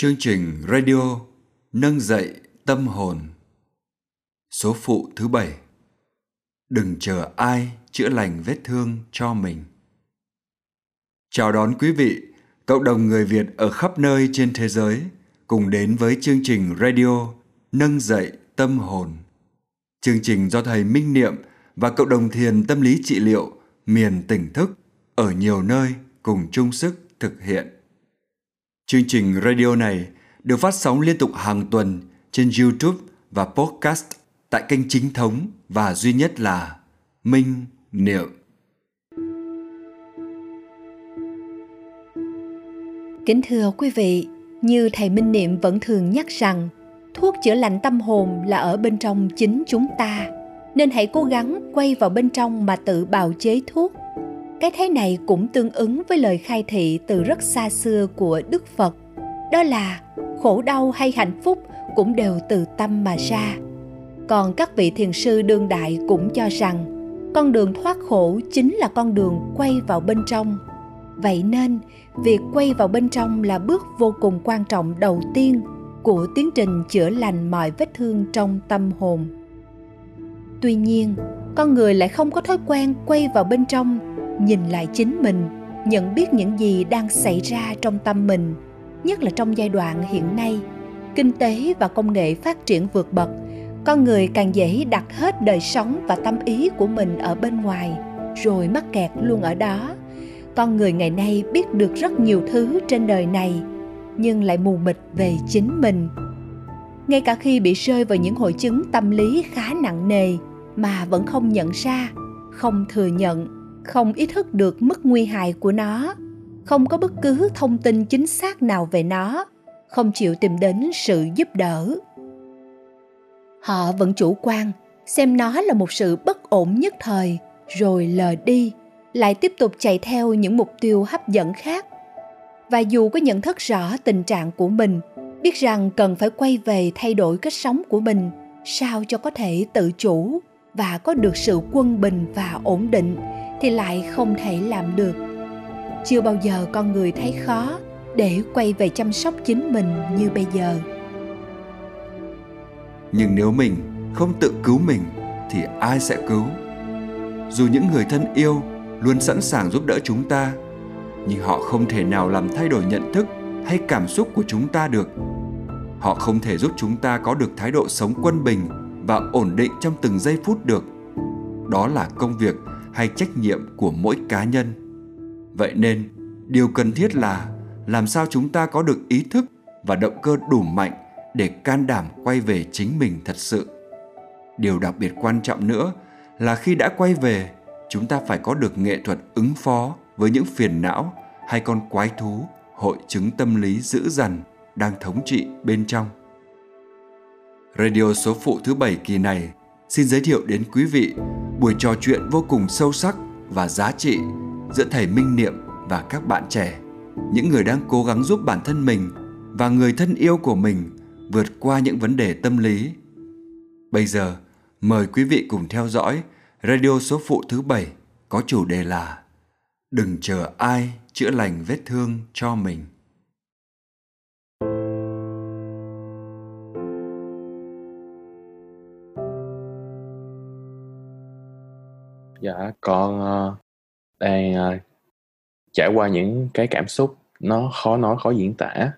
Chương trình radio nâng dậy tâm hồn. Số phụ thứ bảy. Đừng chờ ai chữa lành vết thương cho mình. Chào đón quý vị, cộng đồng người Việt ở khắp nơi trên thế giới cùng đến với chương trình radio nâng dậy tâm hồn. Chương trình do thầy Minh Niệm và cộng đồng thiền tâm lý trị liệu miền tỉnh thức ở nhiều nơi cùng chung sức thực hiện. Chương trình radio này được phát sóng liên tục hàng tuần trên YouTube và podcast tại kênh chính thống và duy nhất là Minh Niệm. Kính thưa quý vị, như thầy Minh Niệm vẫn thường nhắc rằng, thuốc chữa lành tâm hồn là ở bên trong chính chúng ta, nên hãy cố gắng quay vào bên trong mà tự bào chế thuốc. Cái thế này cũng tương ứng với lời khai thị từ rất xa xưa của Đức Phật. Đó là khổ đau hay hạnh phúc cũng đều từ tâm mà ra. Còn các vị thiền sư đương đại cũng cho rằng con đường thoát khổ chính là con đường quay vào bên trong. Vậy nên, việc quay vào bên trong là bước vô cùng quan trọng đầu tiên của tiến trình chữa lành mọi vết thương trong tâm hồn. Tuy nhiên, con người lại không có thói quen quay vào bên trong, nhìn lại chính mình, nhận biết những gì đang xảy ra trong tâm mình nhất là trong giai đoạn hiện nay. Kinh tế và công nghệ phát triển vượt bậc con người càng dễ đặt hết đời sống và tâm ý của mình ở bên ngoài rồi mắc kẹt luôn ở đó. Con người ngày nay biết được rất nhiều thứ trên đời này nhưng lại mù mịt về chính mình. Ngay cả khi bị rơi vào những hội chứng tâm lý khá nặng nề mà vẫn không nhận ra không thừa nhận không ý thức được mức nguy hại của nó, không có bất cứ thông tin chính xác nào về nó, không chịu tìm đến sự giúp đỡ. Họ vẫn chủ quan, xem nó là một sự bất ổn nhất thời, rồi lờ đi, lại tiếp tục chạy theo những mục tiêu hấp dẫn khác. Và dù có nhận thức rõ tình trạng của mình, biết rằng cần phải quay về thay đổi cách sống của mình, sao cho có thể tự chủ và có được sự quân bình và ổn định thì lại không thể làm được. Chưa bao giờ con người thấy khó để quay về chăm sóc chính mình như bây giờ. Nhưng nếu mình không tự cứu mình, thì ai sẽ cứu? Dù những người thân yêu luôn sẵn sàng giúp đỡ chúng ta, nhưng họ không thể nào làm thay đổi nhận thức hay cảm xúc của chúng ta được. Họ không thể giúp chúng ta có được thái độ sống quân bình và ổn định trong từng giây phút được. Đó là công việc hay trách nhiệm của mỗi cá nhân. Vậy nên, điều cần thiết là làm sao chúng ta có được ý thức và động cơ đủ mạnh để can đảm quay về chính mình thật sự. Điều đặc biệt quan trọng nữa là khi đã quay về, chúng ta phải có được nghệ thuật ứng phó với những phiền não hay con quái thú, hội chứng tâm lý dữ dằn đang thống trị bên trong. Radio số phụ thứ bảy kỳ này xin giới thiệu đến quý vị buổi trò chuyện vô cùng sâu sắc và giá trị giữa thầy Minh Niệm và các bạn trẻ, những người đang cố gắng giúp bản thân mình và người thân yêu của mình vượt qua những vấn đề tâm lý. Bây giờ, mời quý vị cùng theo dõi radio số phụ thứ bảy có chủ đề là Đừng chờ ai chữa lành vết thương cho mình. Dạ, con uh, đang uh, trải qua những cái cảm xúc nó khó nói khó diễn tả.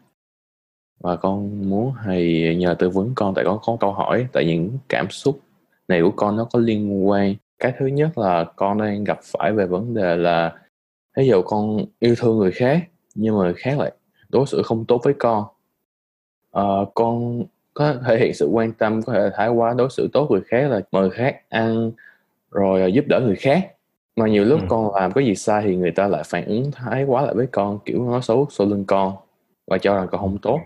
Và con muốn thầy nhờ tư vấn con tại con có câu hỏi tại những cảm xúc này của con nó có liên quan. Cái thứ nhất là con đang gặp phải về vấn đề là ví dụ con yêu thương người khác nhưng mà người khác lại đối xử không tốt với con. À, con có thể hiện sự quan tâm có thể thái quá đối xử tốt người khác là mời khác ăn rồi giúp đỡ người khác mà nhiều lúc ừ. con làm cái gì sai thì người ta lại phản ứng thái quá lại với con kiểu nói xấu sau lưng con và cho rằng con không tốt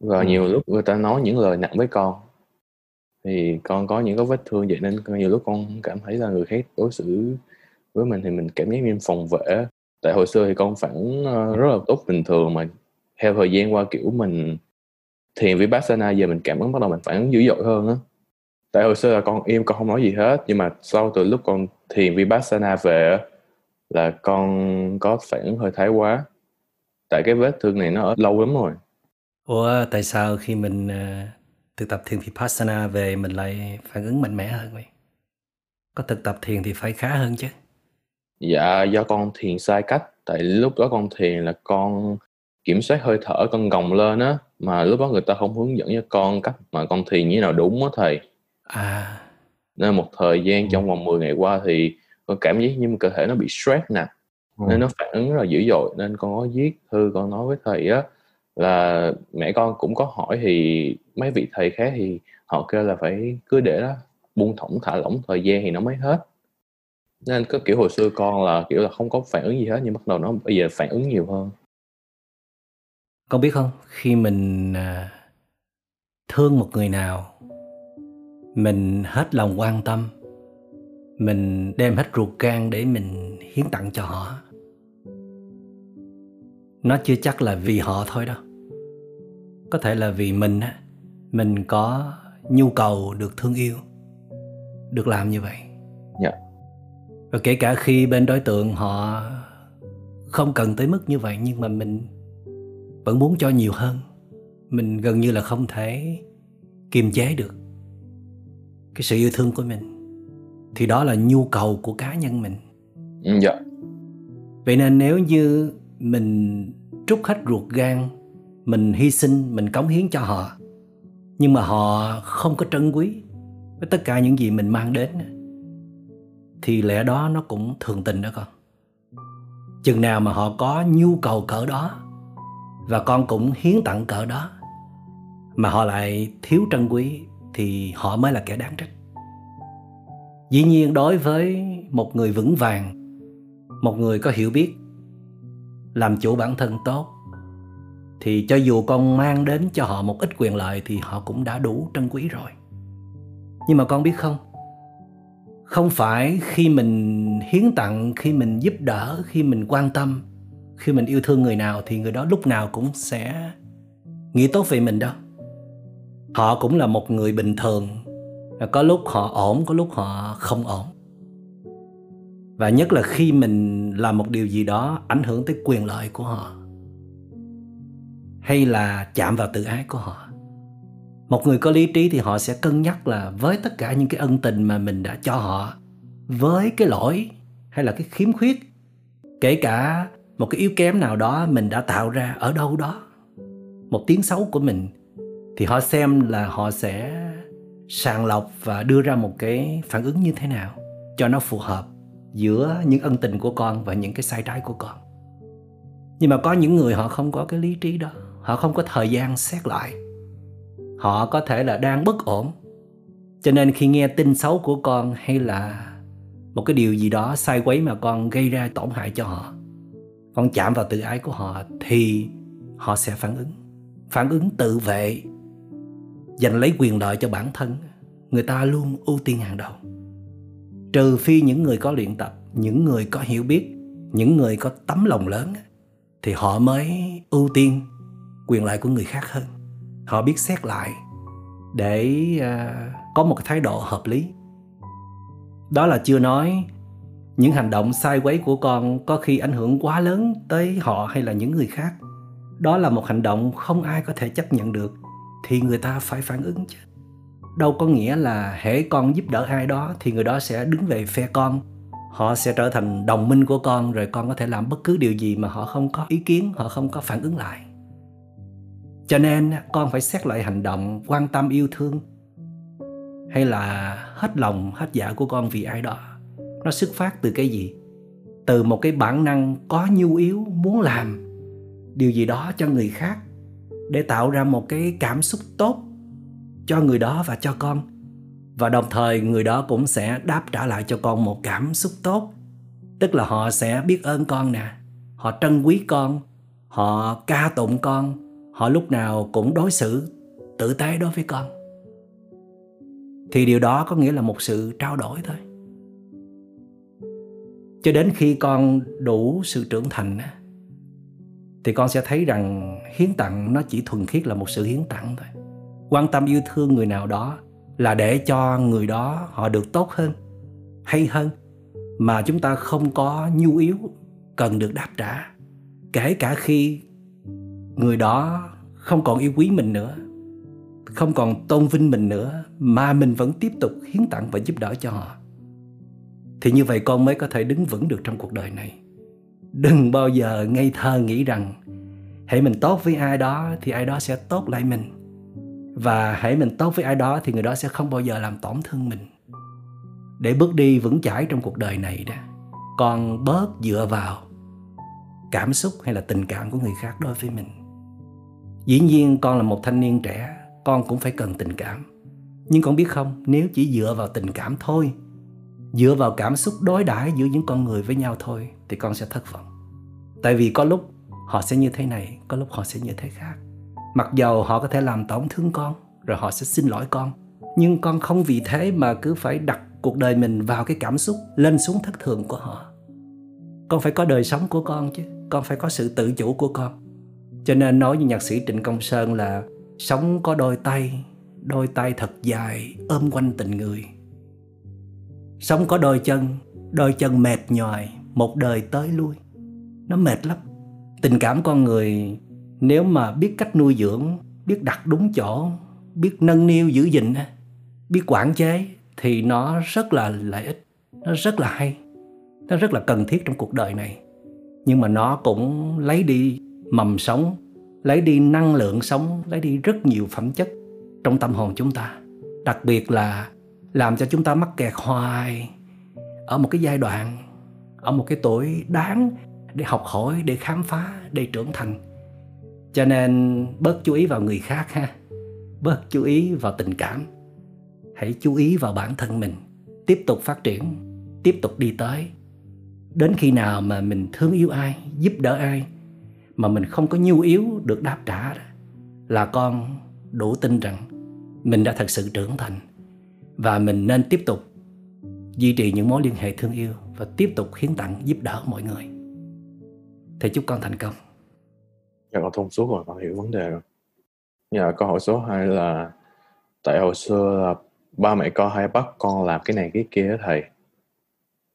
và ừ. nhiều lúc người ta nói những lời nặng với con thì con có những cái vết thương vậy nên nhiều lúc con cảm thấy là người khác đối xử với mình thì mình cảm giác như phòng vệ tại hồi xưa thì con phản ờ, rất là tốt bình thường mà theo thời gian qua kiểu mình thiền vipassana giờ mình cảm ứng bắt đầu mình phản ứng dữ dội hơn á tại hồi xưa là con im con không nói gì hết. Nhưng mà sau từ lúc con thiền vipassana về là con có phản ứng hơi thái quá. Tại cái vết thương này nó ở lâu lắm rồi. Ủa tại sao khi mình uh, thực tập thiền Vipassana về mình lại phản ứng mạnh mẽ hơn vậy? Có thực tập thiền thì phải khá hơn chứ. Dạ do con thiền sai cách. Tại lúc đó con thiền là con kiểm soát hơi thở con gồng lên á. Mà lúc đó người ta không hướng dẫn cho con cách mà con thiền như nào đúng á thầy À. Nên một thời gian trong vòng 10 ngày qua thì con cảm giác như cơ thể nó bị stress nè Ừ. nên nó phản ứng rất là dữ dội nên con có viết thư con nói với thầy á là mẹ con cũng có hỏi thì mấy vị thầy khác thì họ kêu là phải cứ để đó buông thõng thả lỏng thời gian thì nó mới hết. Nên có kiểu hồi xưa con là kiểu là không có phản ứng gì hết nhưng bắt đầu nó bây giờ phản ứng nhiều hơn. Con biết không, khi mình à, thương một người nào, mình hết lòng quan tâm, mình đem hết ruột gan để mình hiến tặng cho họ. Nó chưa chắc là vì họ thôi đâu. Có thể là vì mình á, mình có nhu cầu được thương yêu, được làm như vậy. Dạ. Và kể cả khi bên đối tượng họ không cần tới mức như vậy nhưng mà mình vẫn muốn cho nhiều hơn mình gần như là không thể kiềm chế được cái sự yêu thương của mình thì đó là nhu cầu của cá nhân mình. Ừ, dạ. Vậy nên nếu như mình trút hết ruột gan mình hy sinh mình cống hiến cho họ nhưng mà họ không có trân quý với tất cả những gì mình mang đến thì lẽ đó nó cũng thường tình đó con. Chừng nào mà họ có nhu cầu cỡ đó và con cũng hiến tặng cỡ đó mà họ lại thiếu trân quý thì họ mới là kẻ đáng trách. Dĩ nhiên đối với một người vững vàng, một người có hiểu biết, làm chủ bản thân tốt, thì cho dù con mang đến cho họ một ít quyền lợi thì họ cũng đã đủ trân quý rồi. Nhưng mà con biết không? Không phải khi mình hiến tặng, khi mình giúp đỡ, khi mình quan tâm, khi mình yêu thương người nào thì người đó lúc nào cũng sẽ nghĩ tốt về mình đâu họ cũng là một người bình thường. Có lúc họ ổn, có lúc họ không ổn. Và nhất là khi mình làm một điều gì đó ảnh hưởng tới quyền lợi của họ. Hay là chạm vào tự ái của họ. Một người có lý trí thì họ sẽ cân nhắc là với tất cả những cái ân tình mà mình đã cho họ, với cái lỗi hay là cái khiếm khuyết, kể cả một cái yếu kém nào đó mình đã tạo ra ở đâu đó, một tiếng xấu của mình thì họ xem là họ sẽ sàng lọc và đưa ra một cái phản ứng như thế nào cho nó phù hợp giữa những ân tình của con và những cái sai trái của con. Nhưng mà có những người họ không có cái lý trí đó, họ không có thời gian xét lại. Họ có thể là đang bất ổn. Cho nên khi nghe tin xấu của con hay là một cái điều gì đó sai quấy mà con gây ra tổn hại cho họ, con chạm vào tự ái của họ thì họ sẽ phản ứng. Phản ứng tự vệ giành lấy quyền lợi cho bản thân, người ta luôn ưu tiên hàng đầu. Trừ phi những người có luyện tập, những người có hiểu biết, những người có tấm lòng lớn thì họ mới ưu tiên quyền lợi của người khác hơn. Họ biết xét lại để à, có một thái độ hợp lý. Đó là chưa nói những hành động sai quấy của con có khi ảnh hưởng quá lớn tới họ hay là những người khác. Đó là một hành động không ai có thể chấp nhận được thì người ta phải phản ứng chứ. Đâu có nghĩa là hễ con giúp đỡ ai đó thì người đó sẽ đứng về phe con. Họ sẽ trở thành đồng minh của con rồi con có thể làm bất cứ điều gì mà họ không có ý kiến, họ không có phản ứng lại. Cho nên con phải xét lại hành động, quan tâm yêu thương hay là hết lòng, hết dạ của con vì ai đó. Nó xuất phát từ cái gì? Từ một cái bản năng có nhu yếu, muốn làm điều gì đó cho người khác để tạo ra một cái cảm xúc tốt cho người đó và cho con. Và đồng thời, người đó cũng sẽ đáp trả lại cho con một cảm xúc tốt. Tức là họ sẽ biết ơn con nè, họ trân quý con, họ ca tụng con, họ lúc nào cũng đối xử tử tế đối với con. Thì điều đó có nghĩa là một sự trao đổi thôi. Cho đến khi con đủ sự trưởng thành thì con sẽ thấy rằng hiến tặng nó chỉ thuần khiết là một sự hiến tặng thôi. Quan tâm yêu thương người nào đó là để cho người đó họ được tốt hơn, hay hơn, mà chúng ta không có nhu yếu, cần được đáp trả. Kể cả khi người đó không còn yêu quý mình nữa, không còn tôn vinh mình nữa, mà mình vẫn tiếp tục hiến tặng và giúp đỡ cho họ, thì như vậy con mới có thể đứng vững được trong cuộc đời này đừng bao giờ ngây thơ nghĩ rằng hãy mình tốt với ai đó thì ai đó sẽ tốt lại mình. Và hãy mình tốt với ai đó thì người đó sẽ không bao giờ làm tổn thương mình. Để bước đi vững chãi trong cuộc đời này đó con bớt dựa vào cảm xúc hay là tình cảm của người khác đối với mình. Dĩ nhiên con là một thanh niên trẻ, con cũng phải cần tình cảm. Nhưng con biết không, nếu chỉ dựa vào tình cảm thôi dựa vào cảm xúc đối đãi giữa những con người với nhau thôi thì con sẽ thất vọng. Tại vì có lúc họ sẽ như thế này, có lúc họ sẽ như thế khác. Mặc dầu họ có thể làm tổn thương con, rồi họ sẽ xin lỗi con. Nhưng con không vì thế mà cứ phải đặt cuộc đời mình vào cái cảm xúc lên xuống thất thường của họ. Con phải có đời sống của con chứ, con phải có sự tự chủ của con. Cho nên nói như nhạc sĩ trịnh công sơn là sống có đôi tay đôi tay thật dài, ôm quanh tình người sống có đôi chân đôi chân mệt nhòi, một đời tới lui. Nó mệt lắm. Tình cảm con người, nếu mà biết cách nuôi dưỡng, biết đặt đúng chỗ, biết nâng niu giữ gìn biết quản chế thì nó rất là lợi ích, nó rất là hay, nó rất là cần thiết trong cuộc đời này. Nhưng mà nó cũng lấy đi mầm sống, lấy đi năng lượng sống, lấy đi rất nhiều phẩm chất trong tâm hồn chúng ta. Đặc biệt là làm cho chúng ta mắc kẹt hoài ở một cái giai đoạn, ở một cái tuổi đáng để học hỏi, để khám phá, để trưởng thành. Cho nên bớt chú ý vào người khác ha. Bớt chú ý vào tình cảm. Hãy chú ý vào bản thân mình. Tiếp tục phát triển, tiếp tục đi tới. Đến khi nào mà mình thương yêu ai, giúp đỡ ai mà mình không có nhu yếu được đáp trả là con đủ tin rằng mình đã thật sự trưởng thành và mình nên tiếp tục duy trì những mối liên hệ thương yêu và tiếp tục hiến tặng, giúp đỡ mọi người. Thầy chúc con thành công. Dạ con thông suốt rồi, con hiểu vấn đề rồi. Dạ câu hỏi số 2 là, tại hồi xưa là ba mẹ con hay bắt con làm cái này cái kia đó thầy?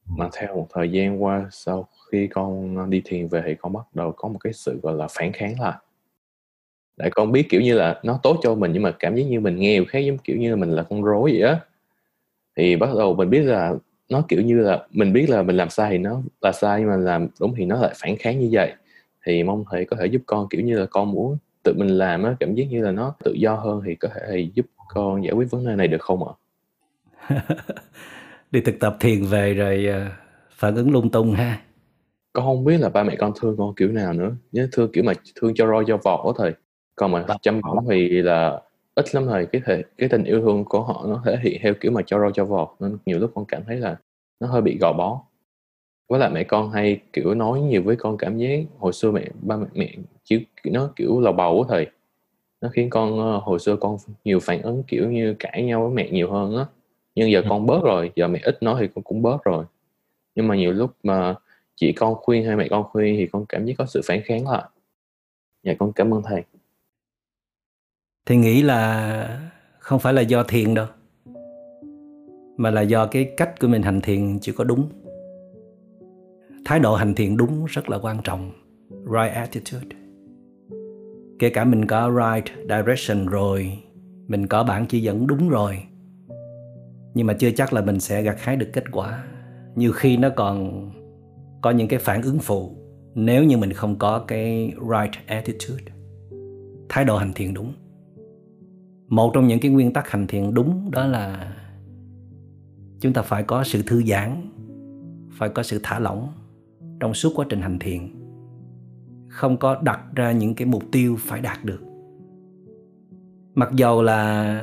Mà theo một thời gian qua, sau khi con đi thiền về thì con bắt đầu có một cái sự gọi là phản kháng lại. Để con biết kiểu như là nó tốt cho mình nhưng mà cảm giác như mình nghèo khác, giống kiểu như mình là con rối vậy á thì bắt đầu mình biết là nó kiểu như là mình biết là mình làm sai thì nó là sai nhưng mà làm đúng thì nó lại phản kháng như vậy. Thì mong thầy có thể giúp con kiểu như là con muốn tự mình làm á cảm giác như là nó tự do hơn thì có thể thầy giúp con giải quyết vấn đề này được không ạ? Đi thực tập thiền về rồi ờ, phản ứng lung tung ha. Con không biết là ba mẹ con thương con kiểu nào nữa. Nhớ thương kiểu mà thương cho roi cho vọt đó thầy. Còn mà chăm bỏng thì là ít lắm thầy cái thể cái tình yêu thương của họ nó thể hiện theo kiểu mà cho roi cho vọt nên nhiều lúc con cảm thấy là nó hơi bị gò bó. Với lại mẹ con hay kiểu nói nhiều với con cảm giác hồi xưa mẹ ba mẹ, mẹ chứ nó kiểu lầu bầu á thầy. Nó khiến con ờ, hồi xưa con nhiều phản ứng kiểu như cãi nhau với mẹ nhiều hơn á. Nhưng giờ ừ. con bớt rồi giờ mẹ ít nói thì con cũng bớt rồi. Nhưng mà nhiều lúc mà chị con khuyên hay mẹ con khuyên thì con cảm giác có sự phản kháng lại. Dạ con cảm ơn thầy thì nghĩ là không phải là do thiền đâu, mà là do cái cách của mình hành thiền chưa có đúng. Thái độ hành thiền đúng rất là quan trọng. Right attitude. Kể cả mình có right direction rồi, mình có bản chỉ dẫn đúng rồi, nhưng mà chưa chắc là mình sẽ gặt hái được kết quả. Nhiều khi nó còn có những cái phản ứng phụ nếu như mình không có cái right attitude. Thái độ hành thiền đúng một trong những cái nguyên tắc hành thiền đúng đó là chúng ta phải có sự thư giãn, phải có sự thả lỏng trong suốt quá trình hành thiền. Không có đặt ra những cái mục tiêu phải đạt được. Mặc dầu là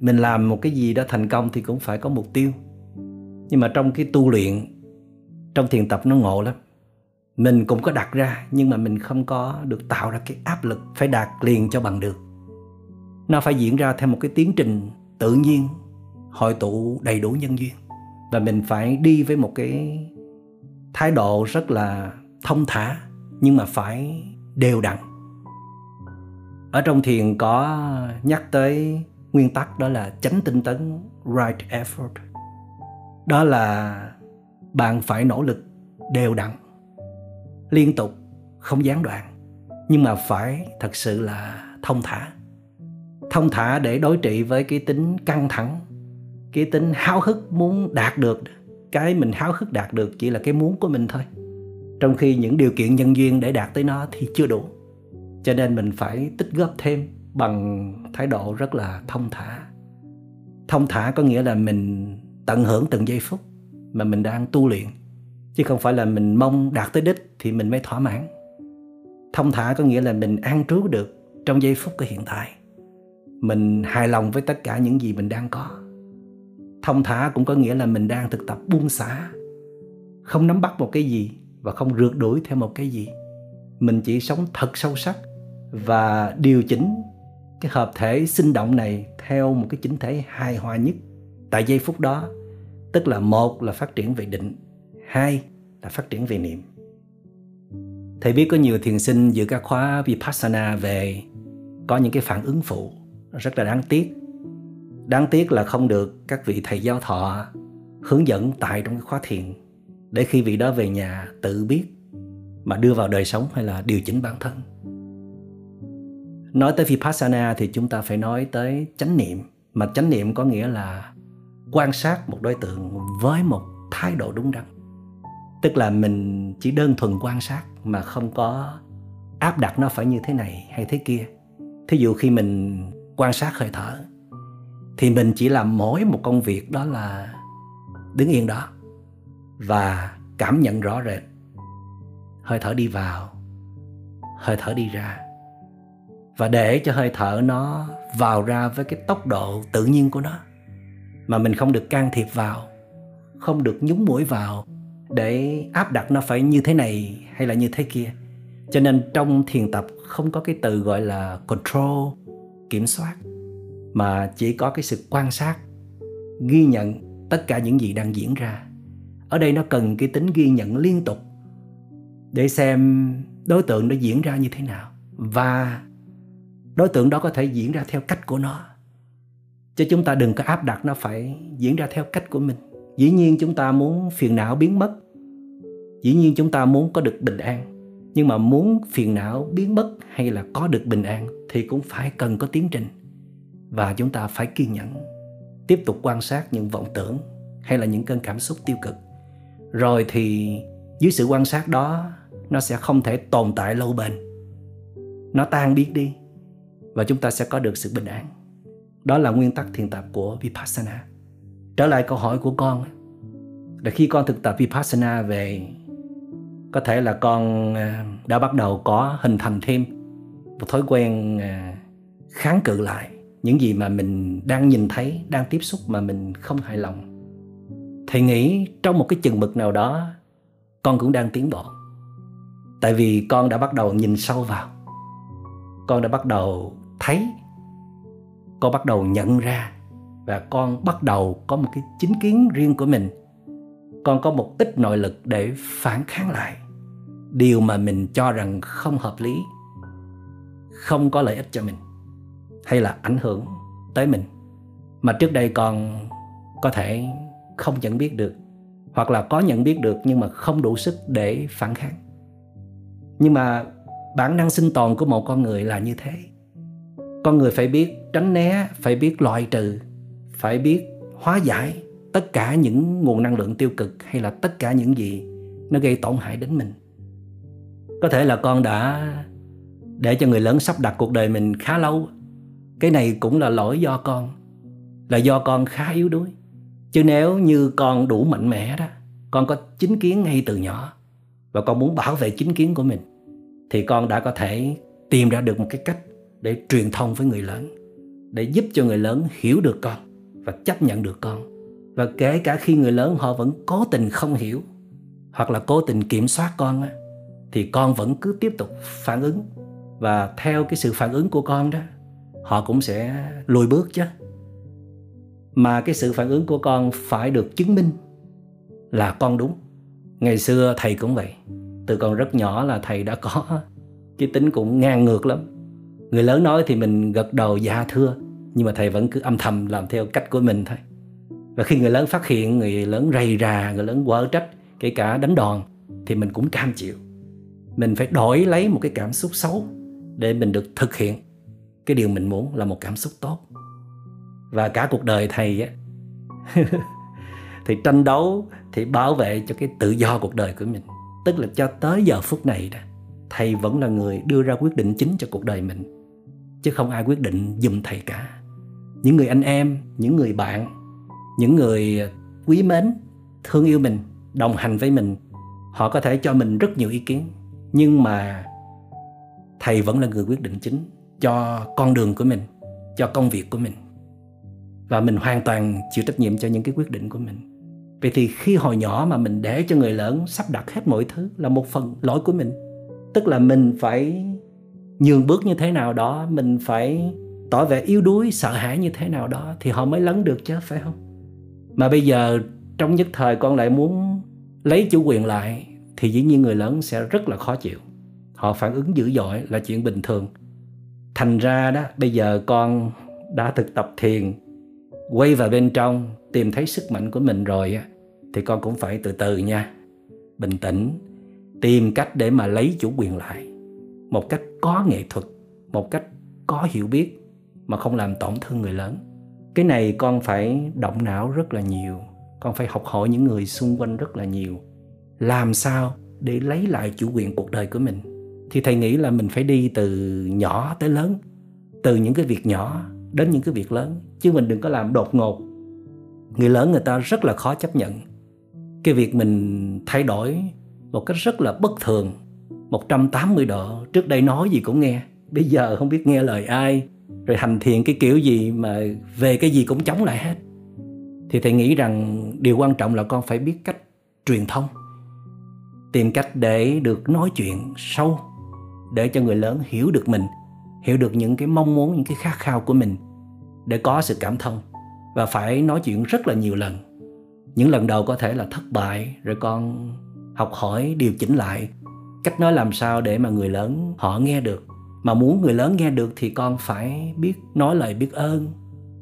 mình làm một cái gì đó thành công thì cũng phải có mục tiêu. Nhưng mà trong cái tu luyện, trong thiền tập nó ngộ lắm. Mình cũng có đặt ra nhưng mà mình không có được tạo ra cái áp lực phải đạt liền cho bằng được nó phải diễn ra theo một cái tiến trình tự nhiên, hội tụ đầy đủ nhân duyên. Và mình phải đi với một cái thái độ rất là thông thả, nhưng mà phải đều đặn. Ở trong thiền có nhắc tới nguyên tắc đó là tránh tinh tấn, right effort. Đó là bạn phải nỗ lực đều đặn, liên tục, không gián đoạn, nhưng mà phải thật sự là thông thả thông thả để đối trị với cái tính căng thẳng, cái tính háo hức muốn đạt được. Cái mình háo hức đạt được chỉ là cái muốn của mình thôi. Trong khi những điều kiện nhân duyên để đạt tới nó thì chưa đủ. Cho nên mình phải tích góp thêm bằng thái độ rất là thông thả. Thông thả có nghĩa là mình tận hưởng từng giây phút mà mình đang tu luyện. Chứ không phải là mình mong đạt tới đích thì mình mới thỏa mãn. Thông thả có nghĩa là mình an trú được trong giây phút của hiện tại mình hài lòng với tất cả những gì mình đang có. Thông thả cũng có nghĩa là mình đang thực tập buông xả. Không nắm bắt một cái gì và không rượt đuổi theo một cái gì. Mình chỉ sống thật sâu sắc và điều chỉnh cái hợp thể sinh động này theo một cái chính thể hài hòa nhất. Tại giây phút đó, tức là một là phát triển về định, hai là phát triển về niệm. Thầy biết có nhiều thiền sinh giữa các khóa vipassana về có những cái phản ứng phụ rất là đáng tiếc. Đáng tiếc là không được các vị thầy giáo thọ hướng dẫn tại trong cái khóa thiền, để khi vị đó về nhà tự biết mà đưa vào đời sống hay là điều chỉnh bản thân. Nói tới vipassana thì chúng ta phải nói tới chánh niệm, mà chánh niệm có nghĩa là quan sát một đối tượng với một thái độ đúng đắn. Tức là mình chỉ đơn thuần quan sát mà không có áp đặt nó phải như thế này hay thế kia. Thí dụ khi mình quan sát hơi thở, thì mình chỉ làm mỗi một công việc đó là đứng yên đó và cảm nhận rõ rệt. Hơi thở đi vào, hơi thở đi ra. Và để cho hơi thở nó vào ra với cái tốc độ tự nhiên của nó, mà mình không được can thiệp vào, không được nhúng mũi vào để áp đặt nó phải như thế này hay là như thế kia. Cho nên trong thiền tập không có cái từ gọi là control kiểm soát, mà chỉ có cái sự quan sát, ghi nhận tất cả những gì đang diễn ra. Ở đây nó cần cái tính ghi nhận liên tục để xem đối tượng nó diễn ra như thế nào, và đối tượng đó có thể diễn ra theo cách của nó. Chứ chúng ta đừng có áp đặt nó phải diễn ra theo cách của mình. Dĩ nhiên chúng ta muốn phiền não biến mất. Dĩ nhiên chúng ta muốn có được bình an nhưng mà muốn phiền não biến mất hay là có được bình an thì cũng phải cần có tiến trình. Và chúng ta phải kiên nhẫn, tiếp tục quan sát những vọng tưởng hay là những cơn cảm xúc tiêu cực. Rồi thì dưới sự quan sát đó, nó sẽ không thể tồn tại lâu bền. Nó tan biến đi và chúng ta sẽ có được sự bình an. Đó là nguyên tắc thiền tập của vipassana. Trở lại câu hỏi của con. Là khi con thực tập vipassana về có thể là con à, đã bắt đầu có hình thành thêm một thói quen à, kháng cự lại những gì mà mình đang nhìn thấy, đang tiếp xúc mà mình không hài lòng. Thầy nghĩ trong một cái chừng mực nào đó, con cũng đang tiến bộ. Tại vì con đã bắt đầu nhìn sâu vào. Con đã bắt đầu thấy. Con bắt đầu nhận ra và con bắt đầu có một cái chính kiến riêng của mình. Con có một ít nội lực để phản kháng lại điều mà mình cho rằng không hợp lý, không có lợi ích cho mình hay là ảnh hưởng tới mình mà trước đây còn có thể không nhận biết được hoặc là có nhận biết được nhưng mà không đủ sức để phản kháng. Nhưng mà bản năng sinh tồn của một con người là như thế. Con người phải biết tránh né, phải biết loại trừ, phải biết hóa giải tất cả những nguồn năng lượng tiêu cực hay là tất cả những gì nó gây tổn hại đến mình có thể là con đã để cho người lớn sắp đặt cuộc đời mình khá lâu. Cái này cũng là lỗi do con là do con khá yếu đuối. Chứ nếu như con đủ mạnh mẽ đó con có chính kiến ngay từ nhỏ và con muốn bảo vệ chính kiến của mình thì con đã có thể tìm ra được một cái cách để truyền thông với người lớn để giúp cho người lớn hiểu được con và chấp nhận được con. Và kể cả khi người lớn họ vẫn cố tình không hiểu hoặc là cố tình kiểm soát con á, thì con vẫn cứ tiếp tục phản ứng. Và theo cái sự phản ứng của con đó, họ cũng sẽ lùi bước chứ. Mà cái sự phản ứng của con phải được chứng minh là con đúng. Ngày xưa thầy cũng vậy. Từ còn rất nhỏ là thầy đã có cái tính cũng ngang ngược lắm. Người lớn nói thì mình gật đầu dạ thưa, nhưng mà thầy vẫn cứ âm thầm làm theo cách của mình thôi. Và khi người lớn phát hiện, người lớn rầy rà, người lớn quở trách, kể cả đánh đòn, thì mình cũng cam chịu mình phải đổi lấy một cái cảm xúc xấu để mình được thực hiện. Cái điều mình muốn là một cảm xúc tốt. Và cả cuộc đời thầy á, thì tranh đấu, thì bảo vệ cho cái tự do cuộc đời của mình. Tức là cho tới giờ phút này đó, thầy vẫn là người đưa ra quyết định chính cho cuộc đời mình. Chứ không ai quyết định giùm thầy cả. Những người anh em, những người bạn, những người quý mến, thương yêu mình, đồng hành với mình, họ có thể cho mình rất nhiều ý kiến nhưng mà thầy vẫn là người quyết định chính cho con đường của mình, cho công việc của mình. Và mình hoàn toàn chịu trách nhiệm cho những cái quyết định của mình. Vậy thì khi hồi nhỏ mà mình để cho người lớn sắp đặt hết mọi thứ là một phần lỗi của mình, tức là mình phải nhường bước như thế nào đó, mình phải tỏ vẻ yếu đuối, sợ hãi như thế nào đó thì họ mới lấn được chứ, phải không? Mà bây giờ trong nhất thời con lại muốn lấy chủ quyền lại thì dĩ nhiên người lớn sẽ rất là khó chịu. Họ phản ứng dữ dội là chuyện bình thường. Thành ra đó, bây giờ con đã thực tập thiền, quay vào bên trong, tìm thấy sức mạnh của mình rồi thì con cũng phải từ từ nha. Bình tĩnh, tìm cách để mà lấy chủ quyền lại. Một cách có nghệ thuật, một cách có hiểu biết, mà không làm tổn thương người lớn. Cái này con phải động não rất là nhiều. Con phải học hỏi những người xung quanh rất là nhiều làm sao để lấy lại chủ quyền cuộc đời của mình? Thì thầy nghĩ là mình phải đi từ nhỏ tới lớn, từ những cái việc nhỏ đến những cái việc lớn. Chứ mình đừng có làm đột ngột. Người lớn người ta rất là khó chấp nhận. Cái việc mình thay đổi một cách rất là bất thường 180 độ, trước đây nói gì cũng nghe, bây giờ không biết nghe lời ai, rồi hành thiện cái kiểu gì mà về cái gì cũng chống lại hết. Thì thầy nghĩ rằng điều quan trọng là con phải biết cách truyền thông tìm cách để được nói chuyện sâu, để cho người lớn hiểu được mình, hiểu được những cái mong muốn, những cái khát khao của mình, để có sự cảm thông và phải nói chuyện rất là nhiều lần. Những lần đầu có thể là thất bại, rồi con học hỏi, điều chỉnh lại. Cách nói làm sao để mà người lớn họ nghe được. Mà muốn người lớn nghe được thì con phải biết nói lời biết ơn.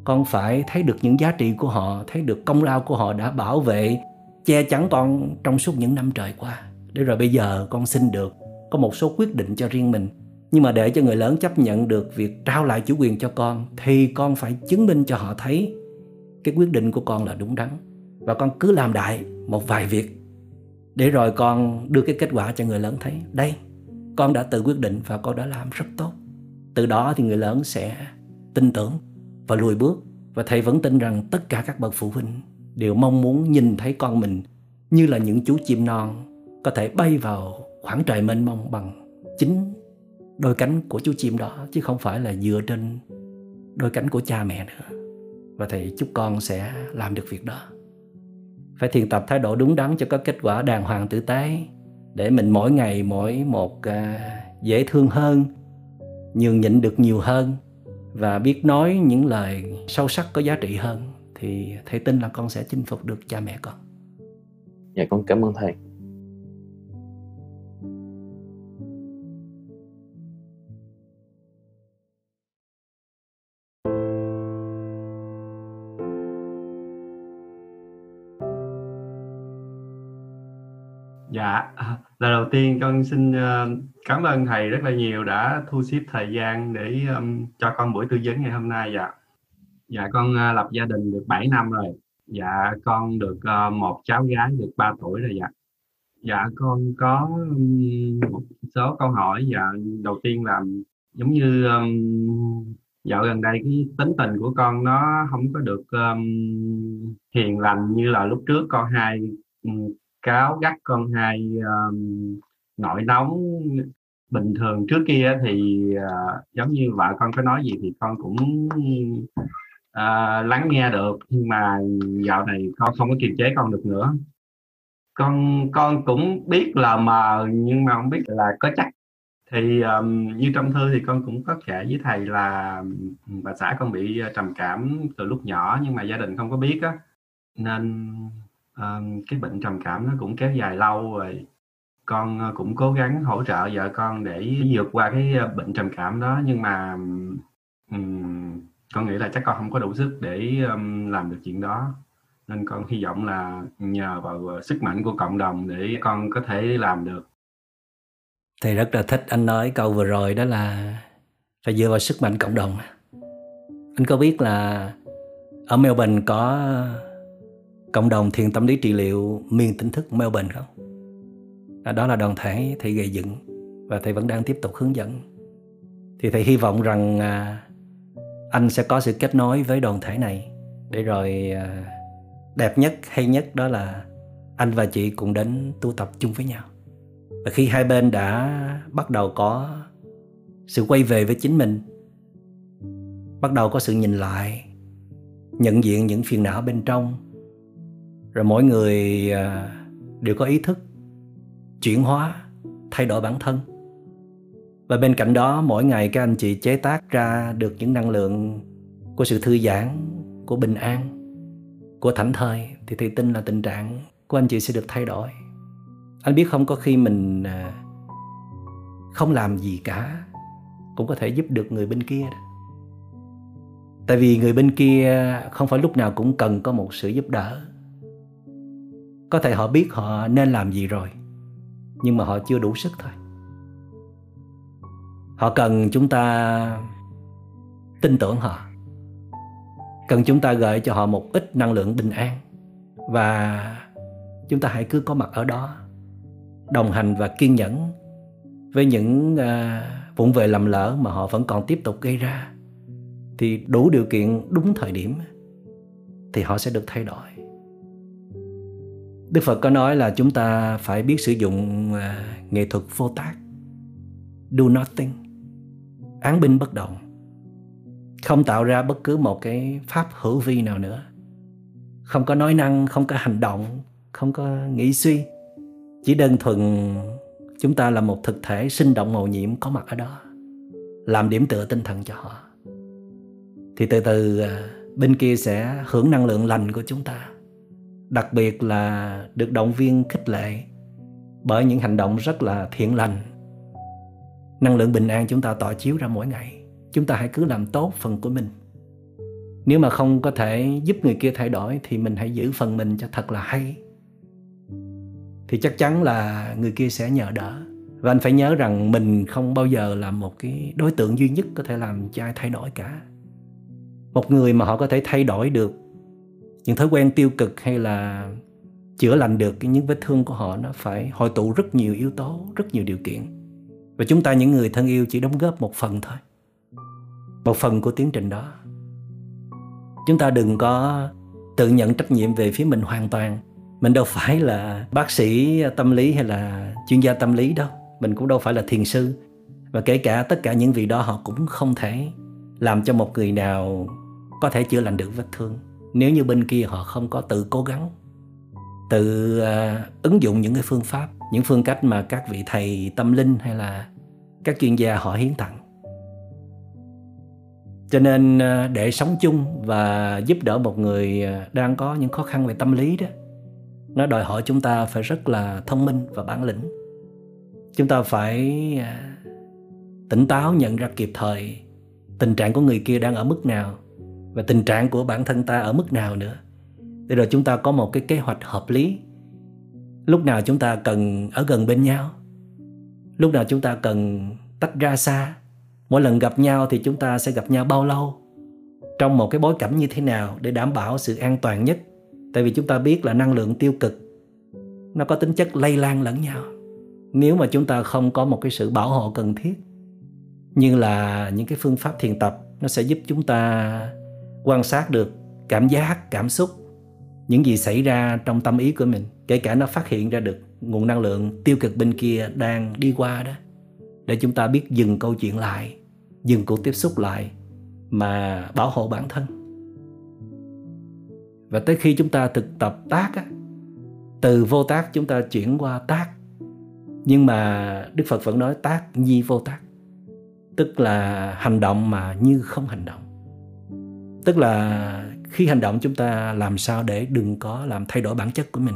Con phải thấy được những giá trị của họ, thấy được công lao của họ đã bảo vệ, che chắn con trong suốt những năm trời qua để rồi bây giờ con xin được có một số quyết định cho riêng mình. Nhưng mà để cho người lớn chấp nhận được việc trao lại chủ quyền cho con, thì con phải chứng minh cho họ thấy cái quyết định của con là đúng đắn. Và con cứ làm đại một vài việc để rồi con đưa cái kết quả cho người lớn thấy. Đây, con đã tự quyết định và con đã làm rất tốt. Từ đó thì người lớn sẽ tin tưởng và lùi bước. Và thầy vẫn tin rằng tất cả các bậc phụ huynh đều mong muốn nhìn thấy con mình như là những chú chim non có thể bay vào khoảng trời mênh mông bằng chính đôi cánh của chú chim đó, chứ không phải là dựa trên đôi cánh của cha mẹ nữa. Và thầy chúc con sẽ làm được việc đó. Phải thiền tập thái độ đúng đắn cho có kết quả đàng hoàng tử tế, để mình mỗi ngày mỗi một à, dễ thương hơn, nhường nhịn được nhiều hơn, và biết nói những lời sâu sắc có giá trị hơn, thì thầy tin là con sẽ chinh phục được cha mẹ con. Dạ con cảm ơn thầy. Dạ, lần đầu tiên con xin ờ, cảm ơn thầy rất là nhiều đã thu xếp thời gian để um, cho con buổi tư vấn ngày hôm nay dạ. Dạ con uh, lập gia đình được 7 năm rồi. Dạ con được uh, một cháu gái được 3 tuổi rồi dạ. Dạ con có um, một số câu hỏi dạ đầu tiên là giống như um, dạo gần đây cái tính tình của con nó không có được um, hiền lành như là lúc trước con hai um, cáo gắt con hai um, nổi nóng bình thường trước kia thì uh, giống như vợ con có nói gì thì con cũng uh, lắng nghe được nhưng mà dạo này con không có kiềm chế con được nữa. Con con cũng biết là mờ nhưng mà không biết là có chắc. Thì um, như trong thư thì con cũng có kể với thầy là bà xã con bị ờ, trầm cảm từ lúc nhỏ nhưng mà gia đình không có biết á nên Ờ, cái bệnh trầm cảm nó cũng kéo dài lâu rồi. Con ờ, cũng cố gắng hỗ trợ vợ con để vượt qua cái ờ, bệnh trầm cảm đó nhưng mà um, con nghĩ là chắc con không có đủ sức để um, làm được chuyện đó. Nên con hy vọng là nhờ vào sức mạnh của cộng đồng để con có thể làm được. Thì rất là thích anh nói câu vừa rồi đó là phải dựa vào sức mạnh cộng đồng. Anh có biết là ở Melbourne có cộng đồng thiền tâm lý trị liệu miền tỉnh thức Melbourne không à, đó là đoàn thể thầy gây dựng và thầy vẫn đang tiếp tục hướng dẫn. Thì thầy hy vọng rằng à, anh sẽ có sự kết nối với đoàn thể này để rồi à, đẹp nhất, hay nhất đó là anh và chị cùng đến tu tập chung với nhau. Và khi hai bên đã bắt đầu có sự quay về với chính mình, bắt đầu có sự nhìn lại, nhận diện những phiền não bên trong rồi mỗi người à, đều có ý thức chuyển hóa, thay đổi bản thân. Và bên cạnh đó, mỗi ngày các anh chị chế tác ra được những năng lượng của sự thư giãn, của bình an, của thảnh thơi thì thì tin là tình trạng của anh chị sẽ được thay đổi. Anh biết không, có khi mình à, không làm gì cả cũng có thể giúp được người bên kia đó. Tại vì người bên kia không phải lúc nào cũng cần có một sự giúp đỡ có thể họ biết họ nên làm gì rồi nhưng mà họ chưa đủ sức thôi. Họ cần chúng ta tin tưởng họ cần chúng ta gửi cho họ một ít năng lượng bình an và chúng ta hãy cứ có mặt ở đó đồng hành và kiên nhẫn với những uh, vụn về lầm lỡ mà họ vẫn còn tiếp tục gây ra. Thì đủ điều kiện đúng thời điểm thì họ sẽ được thay đổi. Đức Phật có nói là chúng ta phải biết sử dụng uh, nghệ thuật vô tác do nothing. Án binh bất động. Không tạo ra bất cứ một cái pháp hữu vi nào nữa. Không có nói năng không có hành động không có nghĩ suy. Chỉ đơn thuần chúng ta là một thực thể sinh động màu nhiệm có mặt ở đó làm điểm tựa tinh thần cho họ. Thì từ từ à, bên kia sẽ hưởng năng lượng lành của chúng ta đặc biệt là được động viên khích lệ bởi những hành động rất là thiện lành. Năng lượng bình an chúng ta tỏ chiếu ra mỗi ngày. Chúng ta hãy cứ làm tốt phần của mình. Nếu mà không có thể giúp người kia thay đổi thì mình hãy giữ phần mình cho thật là hay. Thì chắc chắn là người kia sẽ nhờ đỡ. Và anh phải nhớ rằng mình không bao giờ là một cái đối tượng duy nhất có thể làm cho ai thay đổi cả. Một người mà họ có thể thay đổi được những thói quen tiêu cực hay là chữa lành được, những vết thương của họ nó phải hội tụ rất nhiều yếu tố, rất nhiều điều kiện. Và chúng ta những người thân yêu chỉ đóng góp một phần thôi. Một phần của tiến trình đó. Chúng ta đừng có tự nhận trách nhiệm về phía mình hoàn toàn. Mình đâu phải là bác sĩ tâm lý hay là chuyên gia tâm lý đâu. Mình cũng đâu phải là thiền sư. Và kể cả tất cả những vị đó họ cũng không thể làm cho một người nào có thể chữa lành được vết thương nếu như bên kia họ không có tự cố gắng tự uh, ứng dụng những cái phương pháp những phương cách mà các vị thầy tâm linh hay là các chuyên gia họ hiến tặng. Cho nên uh, để sống chung và giúp đỡ một người à, đang có những khó khăn về tâm lý đó nó đòi hỏi chúng ta phải rất là thông minh và bản lĩnh. Chúng ta phải à, tỉnh táo nhận ra kịp thời tình trạng của người kia đang ở mức nào và tình trạng của bản thân ta ở mức nào nữa. Để rồi chúng ta có một cái kế hoạch hợp lý. Lúc nào chúng ta cần ở gần bên nhau. Lúc nào chúng ta cần tách ra xa. Mỗi lần gặp nhau thì chúng ta sẽ gặp nhau bao lâu? Trong một cái bối cảnh như thế nào để đảm bảo sự an toàn nhất? Tại vì chúng ta biết là năng lượng tiêu cực, nó có tính chất lây lan lẫn nhau. Nếu mà chúng ta không có một cái sự bảo hộ cần thiết, như là những cái phương pháp thiền tập, nó sẽ giúp chúng ta quan sát được cảm giác cảm xúc những gì xảy ra trong tâm ý của mình kể cả nó phát hiện ra được nguồn năng lượng tiêu cực bên kia đang đi qua đó để chúng ta biết dừng câu chuyện lại dừng cuộc tiếp xúc lại mà bảo hộ bản thân. Và tới khi chúng ta thực tập tác á, từ vô tác chúng ta chuyển qua tác. Nhưng mà đức phật vẫn nói tác nhi vô tác tức là hành động mà như không hành động tức là khi hành động chúng ta làm sao để đừng có làm thay đổi bản chất của mình.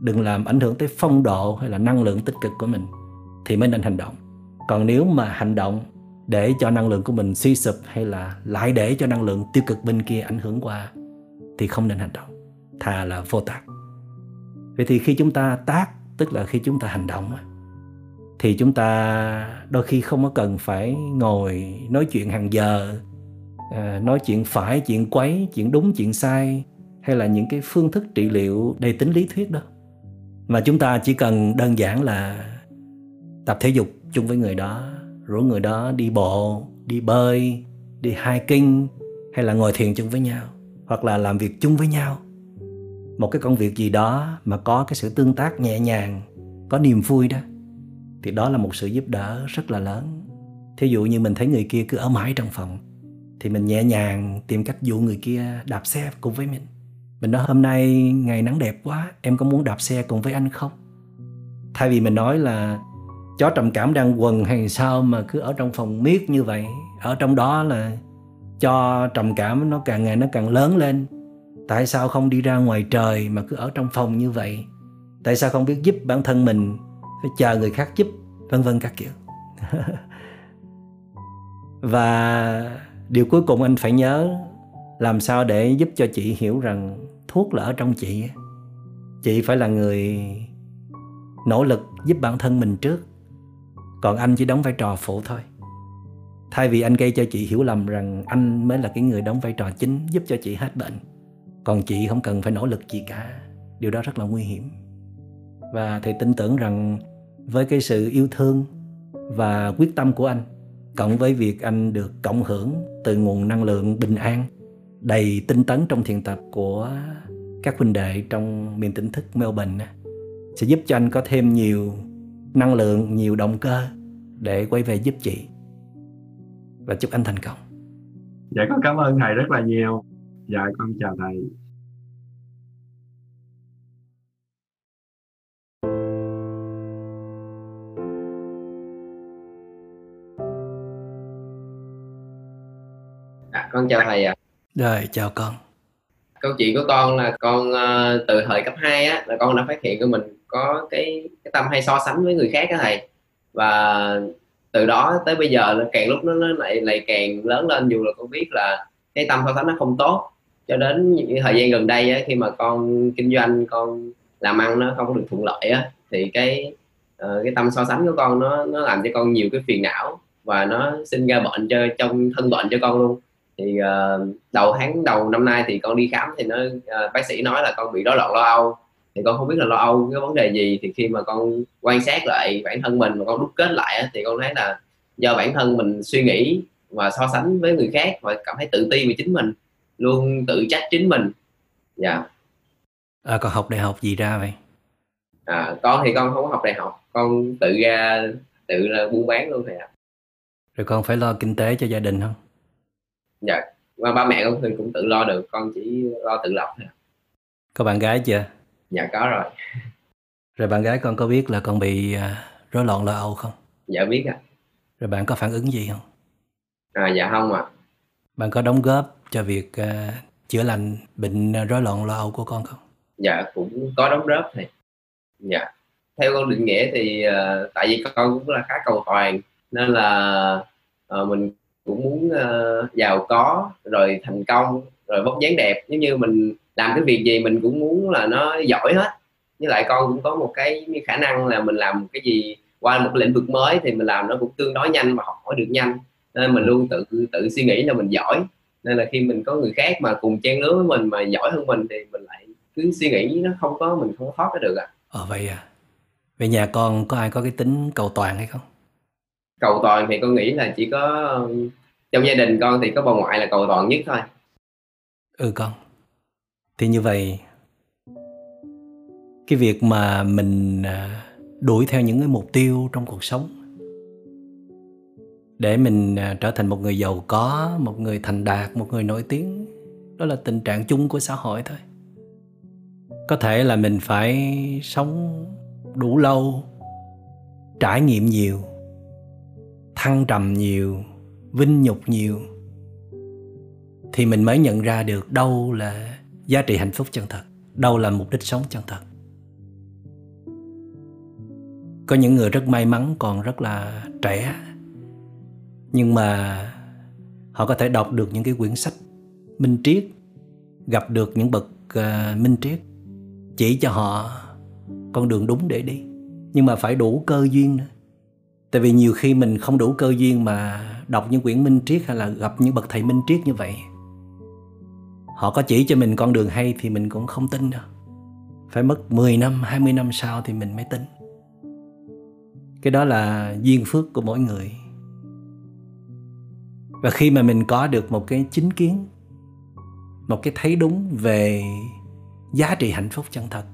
Đừng làm ảnh hưởng tới phong độ hay là năng lượng tích cực của mình thì mới nên hành động. Còn nếu mà hành động để cho năng lượng của mình suy sụp hay là lại để cho năng lượng tiêu cực bên kia ảnh hưởng qua thì không nên hành động. Thà là vô tác vậy thì khi chúng ta tác, tức là khi chúng ta hành động thì chúng ta đôi khi không có cần phải ngồi nói chuyện hàng giờ à, nói chuyện phải chuyện quấy chuyện đúng chuyện sai hay là những cái phương thức trị liệu đầy tính lý thuyết đó. Mà chúng ta chỉ cần đơn giản là tập thể dục chung với người đó rủ người đó đi bộ đi bơi đi hiking hay là ngồi thiền chung với nhau hoặc là làm việc chung với nhau. Một cái công việc gì đó mà có cái sự tương tác nhẹ nhàng có niềm vui đó thì đó là một sự giúp đỡ rất là lớn. Thí dụ như mình thấy người kia cứ ở mãi trong phòng thì mình nhẹ nhàng tìm cách dụ người kia đạp xe cùng với mình. Mình nói, hôm nay ngày nắng đẹp quá, em có muốn đạp xe cùng với anh không? Thay vì mình nói là, chó trầm cảm đang quần hay sao mà cứ ở trong phòng miết như vậy? Ở trong đó là, cho trầm cảm nó càng ngày nó càng lớn lên. Tại sao không đi ra ngoài trời mà cứ ở trong phòng như vậy? Tại sao không biết giúp bản thân mình, phải chờ người khác giúp? Vân vân các kiểu. Và điều cuối cùng anh phải nhớ, làm sao để giúp cho chị hiểu rằng thuốc là ở trong chị chị phải là người nỗ lực giúp bản thân mình trước, còn anh chỉ đóng vai trò phụ thôi. Thay vì anh gây cho chị hiểu lầm rằng anh mới là cái người đóng vai trò chính giúp cho chị hết bệnh, còn chị không cần phải nỗ lực gì cả. Điều đó rất là nguy hiểm. Và thầy tin tưởng rằng với cái sự yêu thương và quyết tâm của anh cộng với việc anh được cộng hưởng từ nguồn năng lượng bình an đầy tinh tấn trong thiền tập của các huynh đệ trong miền tỉnh thức Melbourne sẽ giúp cho anh có thêm nhiều năng lượng, nhiều động cơ để quay về giúp chị và chúc anh thành công. Dạ con cảm ơn thầy rất là nhiều. Dạ con chào thầy. Con chào thầy ạ. À. Rồi, chào con. Câu chuyện của con là con uh, từ thời cấp 2 á là con đã phát hiện của mình có cái cái tâm hay so sánh với người khác á thầy. Và từ đó tới bây giờ nó càng lúc nó, nó lại lại càng lớn lên dù là con biết là cái tâm so sánh nó không tốt cho đến những thời gian gần đây á, khi mà con kinh doanh con làm ăn nó không được thuận lợi á thì cái uh, cái tâm so sánh của con nó nó làm cho con nhiều cái phiền não và nó sinh ra bệnh cho trong thân bệnh cho con luôn thì uh, đầu tháng đầu năm nay thì con đi khám thì nó uh, bác sĩ nói là con bị rối loạn lo âu. Thì con không biết là lo âu cái vấn đề gì. Thì khi mà con quan sát lại bản thân mình và con đúc kết lại thì con thấy là do bản thân mình suy nghĩ và so sánh với người khác và cảm thấy tự ti về chính mình luôn tự trách chính mình. Dạ. Yeah. à, con học đại học gì ra vậy? À, con thì con không có học đại học. Con tự ra tự là buôn bán luôn thầy ạ. Rồi con phải lo kinh tế cho gia đình không dạ và ba mẹ con thì cũng tự lo được con chỉ lo tự lập thôi. Có bạn gái chưa? Dạ có rồi. Rồi bạn gái con có biết là con bị uh, rối loạn lo âu không? Dạ biết ạ. Rồi bạn có phản ứng gì không? À dạ không ạ. Bạn có đóng góp cho việc uh, chữa lành bệnh rối loạn lo âu của con không? Dạ cũng có đóng góp thì. Dạ. Theo con định nghĩa thì uh, tại vì con cũng là khá cầu toàn nên là uh, mình cũng muốn uh, giàu có rồi thành công rồi vóc dáng đẹp. Giống như mình làm cái việc gì mình cũng muốn là nó giỏi hết. Với lại con cũng có một cái khả năng là mình làm cái gì qua một lĩnh vực mới thì mình làm nó cũng tương đối nhanh và học hỏi được nhanh. Nên mình luôn tự tự suy nghĩ là mình giỏi. Nên là khi mình có người khác mà cùng trang lứa với mình mà giỏi hơn mình thì mình lại cứ suy nghĩ nó không có mình không có thoát được à. Ờ vậy à. Về nhà con có ai có cái tính cầu toàn hay không? Cầu toàn thì con nghĩ là chỉ có, trong gia đình con thì có bà ngoại là cầu toàn nhất thôi. Ừ con. Thì như vậy, cái việc mà mình à, đuổi theo những cái mục tiêu trong cuộc sống, để mình à, trở thành một người giàu có, một người thành đạt, một người nổi tiếng, đó là tình trạng chung của xã hội thôi. Có thể là mình phải sống đủ lâu, trải nghiệm nhiều thăng trầm nhiều vinh nhục nhiều thì mình mới nhận ra được đâu là giá trị hạnh phúc chân thật đâu là mục đích sống chân thật. Có những người rất may mắn còn rất là trẻ nhưng mà họ có thể đọc được những cái quyển sách minh triết gặp được những bậc uh, minh triết chỉ cho họ con đường đúng để đi. Nhưng mà phải đủ cơ duyên nữa tại vì nhiều khi mình không đủ cơ duyên mà đọc những quyển minh triết hay là gặp những bậc thầy minh triết như vậy. Họ có chỉ cho mình con đường hay thì mình cũng không tin đâu. Phải mất 10 năm 20 năm sau thì mình mới tin. Cái đó là duyên phước của mỗi người. Và khi mà mình có được một cái chính kiến, một cái thấy đúng về giá trị hạnh phúc chân thật,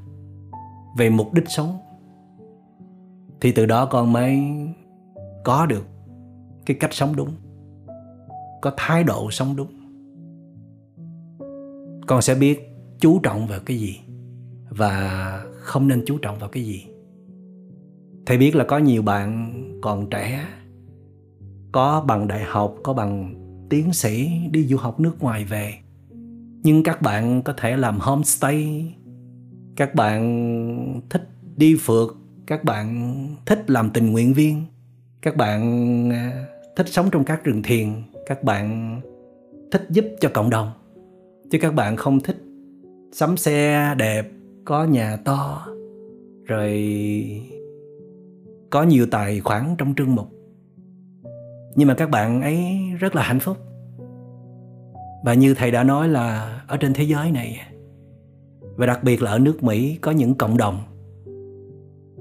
về mục đích sống, thì từ đó con mới có được cái cách sống đúng, có thái độ sống đúng, con sẽ biết chú trọng vào cái gì và không nên chú trọng vào cái gì. Thầy biết là có nhiều bạn còn trẻ, có bằng đại học, có bằng tiến sĩ đi du học nước ngoài về. Nhưng các bạn có thể làm homestay, các bạn thích đi phượt, các bạn thích làm tình nguyện viên các bạn à, thích sống trong các rừng thiền, các bạn thích giúp cho cộng đồng. Chứ các bạn không thích sắm xe đẹp, có nhà to, rồi có nhiều tài khoản trong trưng mục. Nhưng mà các bạn ấy rất là hạnh phúc. Và như thầy đã nói là ở trên thế giới này, và đặc biệt là ở nước mỹ, có những cộng đồng.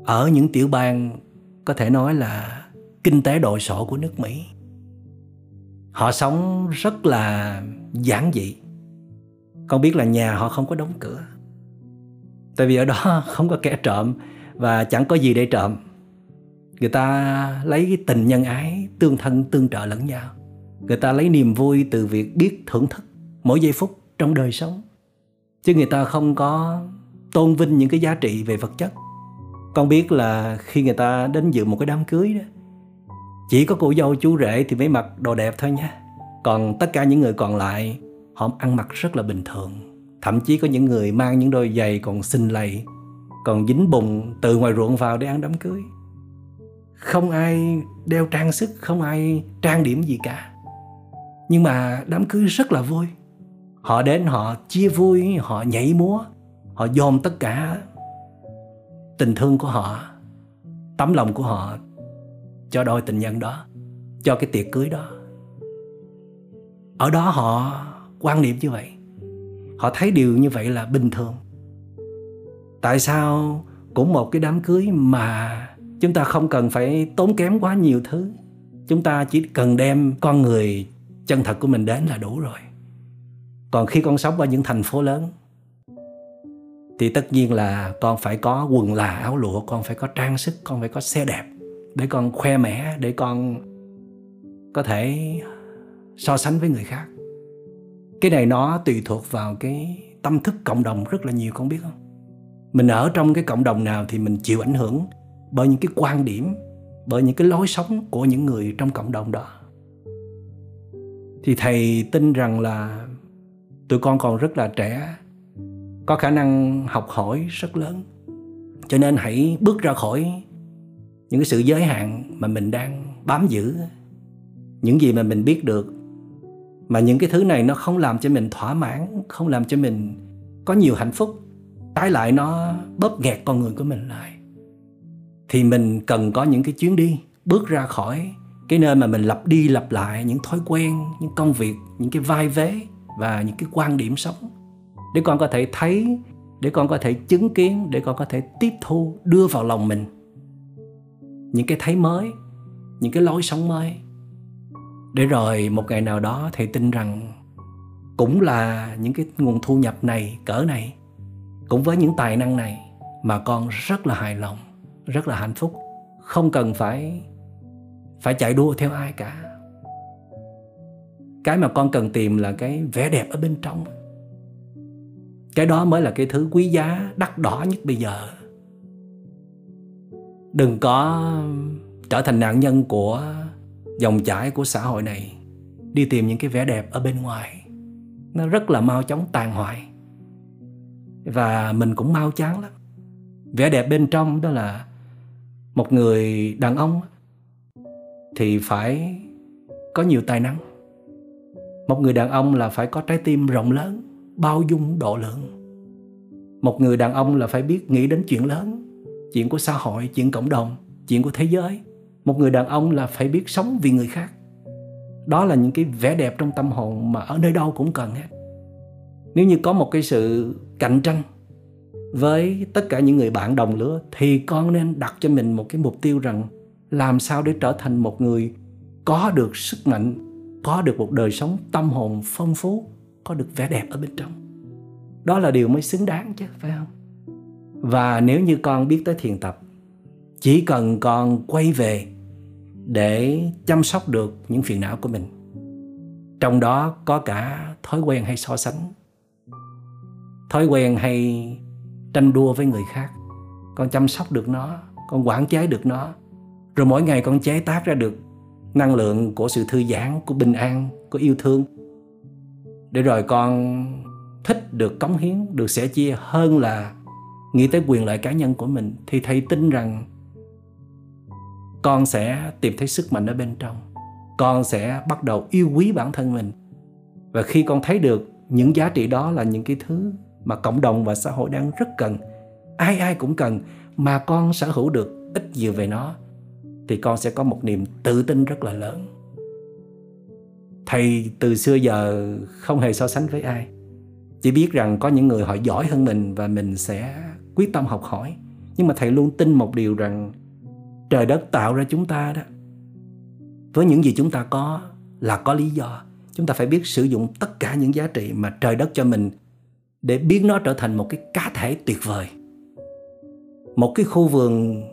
Ở những tiểu bang, có thể nói là kinh tế đồ sổ của nước mỹ. Họ sống rất là giản dị. Con biết là nhà họ không có đóng cửa. Tại vì ở đó không có kẻ trộm và chẳng có gì để trộm. Người ta lấy cái tình nhân ái, tương thân, tương trợ lẫn nhau. Người ta lấy niềm vui từ việc biết thưởng thức mỗi giây phút trong đời sống. Chứ người ta không có tôn vinh những cái giá trị về vật chất. Con biết là khi người ta đến dự một cái đám cưới đó chỉ có cô dâu chú rể thì mới mặc đồ đẹp thôi nha còn tất cả những người còn lại, họ ăn mặc rất là bình thường. Thậm chí có những người mang những đôi giày còn xinh lầy, còn dính bùn từ ngoài ruộng vào để ăn đám cưới. Không ai đeo trang sức, không ai trang điểm gì cả. Nhưng mà đám cưới rất là vui. Họ đến, họ chia vui, họ nhảy múa, họ dồn tất cả tình thương của họ, tấm lòng của họ cho đôi tình nhân đó, cho cái tiệc cưới đó. Ở đó họ quan niệm như vậy, họ thấy điều như vậy là bình thường. Tại sao cũng một cái đám cưới mà chúng ta không cần phải tốn kém quá nhiều thứ? Chúng ta chỉ cần đem con người chân thật của mình đến là đủ rồi. Còn khi con sống ở những thành phố lớn, thì tất nhiên là con phải có quần là áo lụa, con phải có trang sức, con phải có xe đẹp để con khoe mẽ, để con có thể so sánh với người khác. Cái này nó tùy thuộc vào cái tâm thức cộng đồng rất là nhiều, con biết không? Mình ở trong cái cộng đồng nào thì mình chịu ảnh hưởng bởi những cái quan điểm, bởi những cái lối sống của những người trong cộng đồng đó. Thì thầy tin rằng là tụi con còn rất là trẻ, có khả năng học hỏi rất lớn. Cho nên hãy bước ra khỏi những cái sự giới hạn mà mình đang bám giữ, những gì mà mình biết được, mà những cái thứ này nó không làm cho mình thỏa mãn, không làm cho mình có nhiều hạnh phúc, trái lại nó bóp nghẹt con người của mình lại. Thì mình cần có những cái chuyến đi, bước ra khỏi cái nơi mà mình lặp đi lặp lại những thói quen, những công việc, những cái vai vế và những cái quan điểm sống. Để con có thể thấy, để con có thể chứng kiến, để con có thể tiếp thu, đưa vào lòng mình những cái thấy mới, những cái lối sống mới. Để rồi một ngày nào đó thầy tin rằng cũng là những cái nguồn thu nhập này, cỡ này, cũng với những tài năng này mà con rất là hài lòng, rất là hạnh phúc. Không cần phải phải chạy đua theo ai cả. Cái mà con cần tìm là cái vẻ đẹp ở bên trong. Cái đó mới là cái thứ quý giá đắt đỏ nhất bây giờ đừng có trở thành nạn nhân của dòng chảy của xã hội này. Đi tìm những cái vẻ đẹp ở bên ngoài. Nó rất là mau chóng tàn hoại. Và mình cũng mau chán lắm. Vẻ đẹp bên trong đó là một người đàn ông thì phải có nhiều tài năng. Một người đàn ông là phải có trái tim rộng lớn, bao dung độ lượng. Một người đàn ông là phải biết nghĩ đến chuyện lớn chuyện của xã hội, chuyện cộng đồng, chuyện của thế giới. Một người đàn ông là phải biết sống vì người khác. Đó là những cái vẻ đẹp trong tâm hồn mà ở nơi đâu cũng cần hết. Nếu như có một cái sự cạnh tranh với tất cả những người bạn đồng lứa, thì con nên đặt cho mình một cái mục tiêu rằng làm sao để trở thành một người có được sức mạnh, có được một đời sống tâm hồn phong phú, có được vẻ đẹp ở bên trong. Đó là điều mới xứng đáng chứ, phải không? Và nếu như con biết tới thiền tập, chỉ cần con quay về để chăm sóc được những phiền não của mình, trong đó có cả thói quen hay so sánh, thói quen hay tranh đua với người khác. Con chăm sóc được nó, con quản chế được nó, rồi mỗi ngày con chế tác ra được năng lượng của sự thư giãn, của bình an, của yêu thương. Để rồi con thích được cống hiến, được sẻ chia hơn là nghĩ tới quyền lợi cá nhân của mình thì thầy tin rằng con sẽ tìm thấy sức mạnh ở bên trong. Con sẽ bắt đầu yêu quý bản thân mình. Và khi con thấy được những giá trị đó là những cái thứ mà cộng đồng và xã hội đang rất cần, ai ai cũng cần mà con sở hữu được ít nhiều về nó, thì con sẽ có một niềm tự tin rất là lớn. Thầy từ xưa giờ không hề so sánh với ai. Chỉ biết rằng có những người họ giỏi hơn mình và mình sẽ quyết tâm học hỏi. Nhưng mà thầy luôn tin một điều rằng trời đất tạo ra chúng ta đó. Với những gì chúng ta có là có lý do. Chúng ta phải biết sử dụng tất cả những giá trị mà trời đất cho mình để biến nó trở thành một cái cá thể tuyệt vời. Một cái khu vườn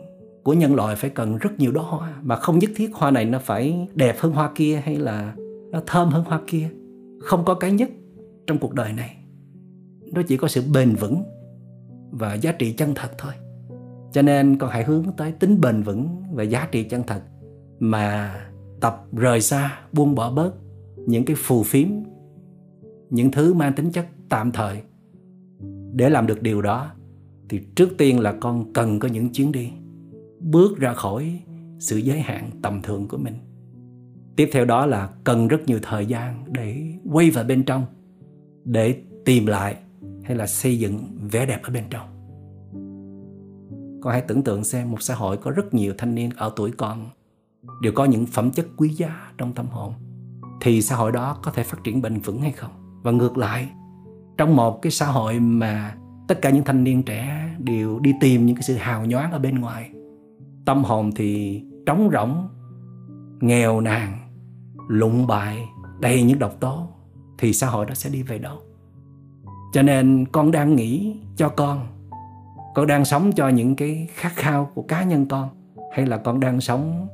của nhân loại phải cần rất nhiều đóa hoa, mà không nhất thiết hoa này nó phải đẹp hơn hoa kia hay là nó thơm hơn hoa kia. Không có cái nhất trong cuộc đời này. Nó chỉ có sự bền vững và giá trị chân thật thôi. Cho nên con hãy hướng tới tính bền vững và giá trị chân thật mà tập rời xa, buông bỏ bớt những cái phù phiếm, những thứ mang tính chất tạm thời. Để làm được điều đó, thì trước tiên là con cần có những chuyến đi, bước ra khỏi sự giới hạn tầm thường của mình. Tiếp theo đó là cần rất nhiều thời gian để quay vào bên trong, để tìm lại hay là xây dựng vẻ đẹp ở bên trong? Con hãy tưởng tượng xem một xã hội có rất nhiều thanh niên ở tuổi con đều có những phẩm chất quý giá trong tâm hồn, thì xã hội đó có thể phát triển bền vững hay không? Và ngược lại, trong một cái xã hội mà tất cả những thanh niên trẻ đều đi tìm những cái sự hào nhoáng ở bên ngoài, tâm hồn thì trống rỗng, nghèo nàn, lụng bại, đầy những độc tố, thì xã hội đó sẽ đi về đâu? Cho nên con đang nghĩ cho con. Con đang sống cho những cái khát khao của cá nhân con hay là con đang sống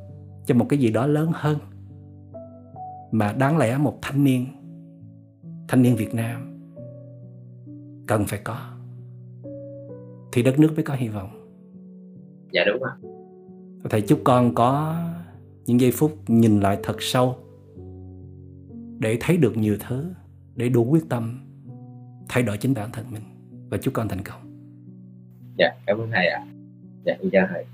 cho một cái gì đó lớn hơn. Mà đáng lẽ một thanh niên thanh niên Việt Nam cần phải có. Thì đất nước mới có hy vọng. Dạ đúng ạ. Thầy chúc con có những giây phút nhìn lại thật sâu để thấy được nhiều thứ để đủ quyết tâm thay đổi chính bản thân mình. Và chúc con thành công. Dạ cảm ơn thầy ạ. Dạ em chào thầy.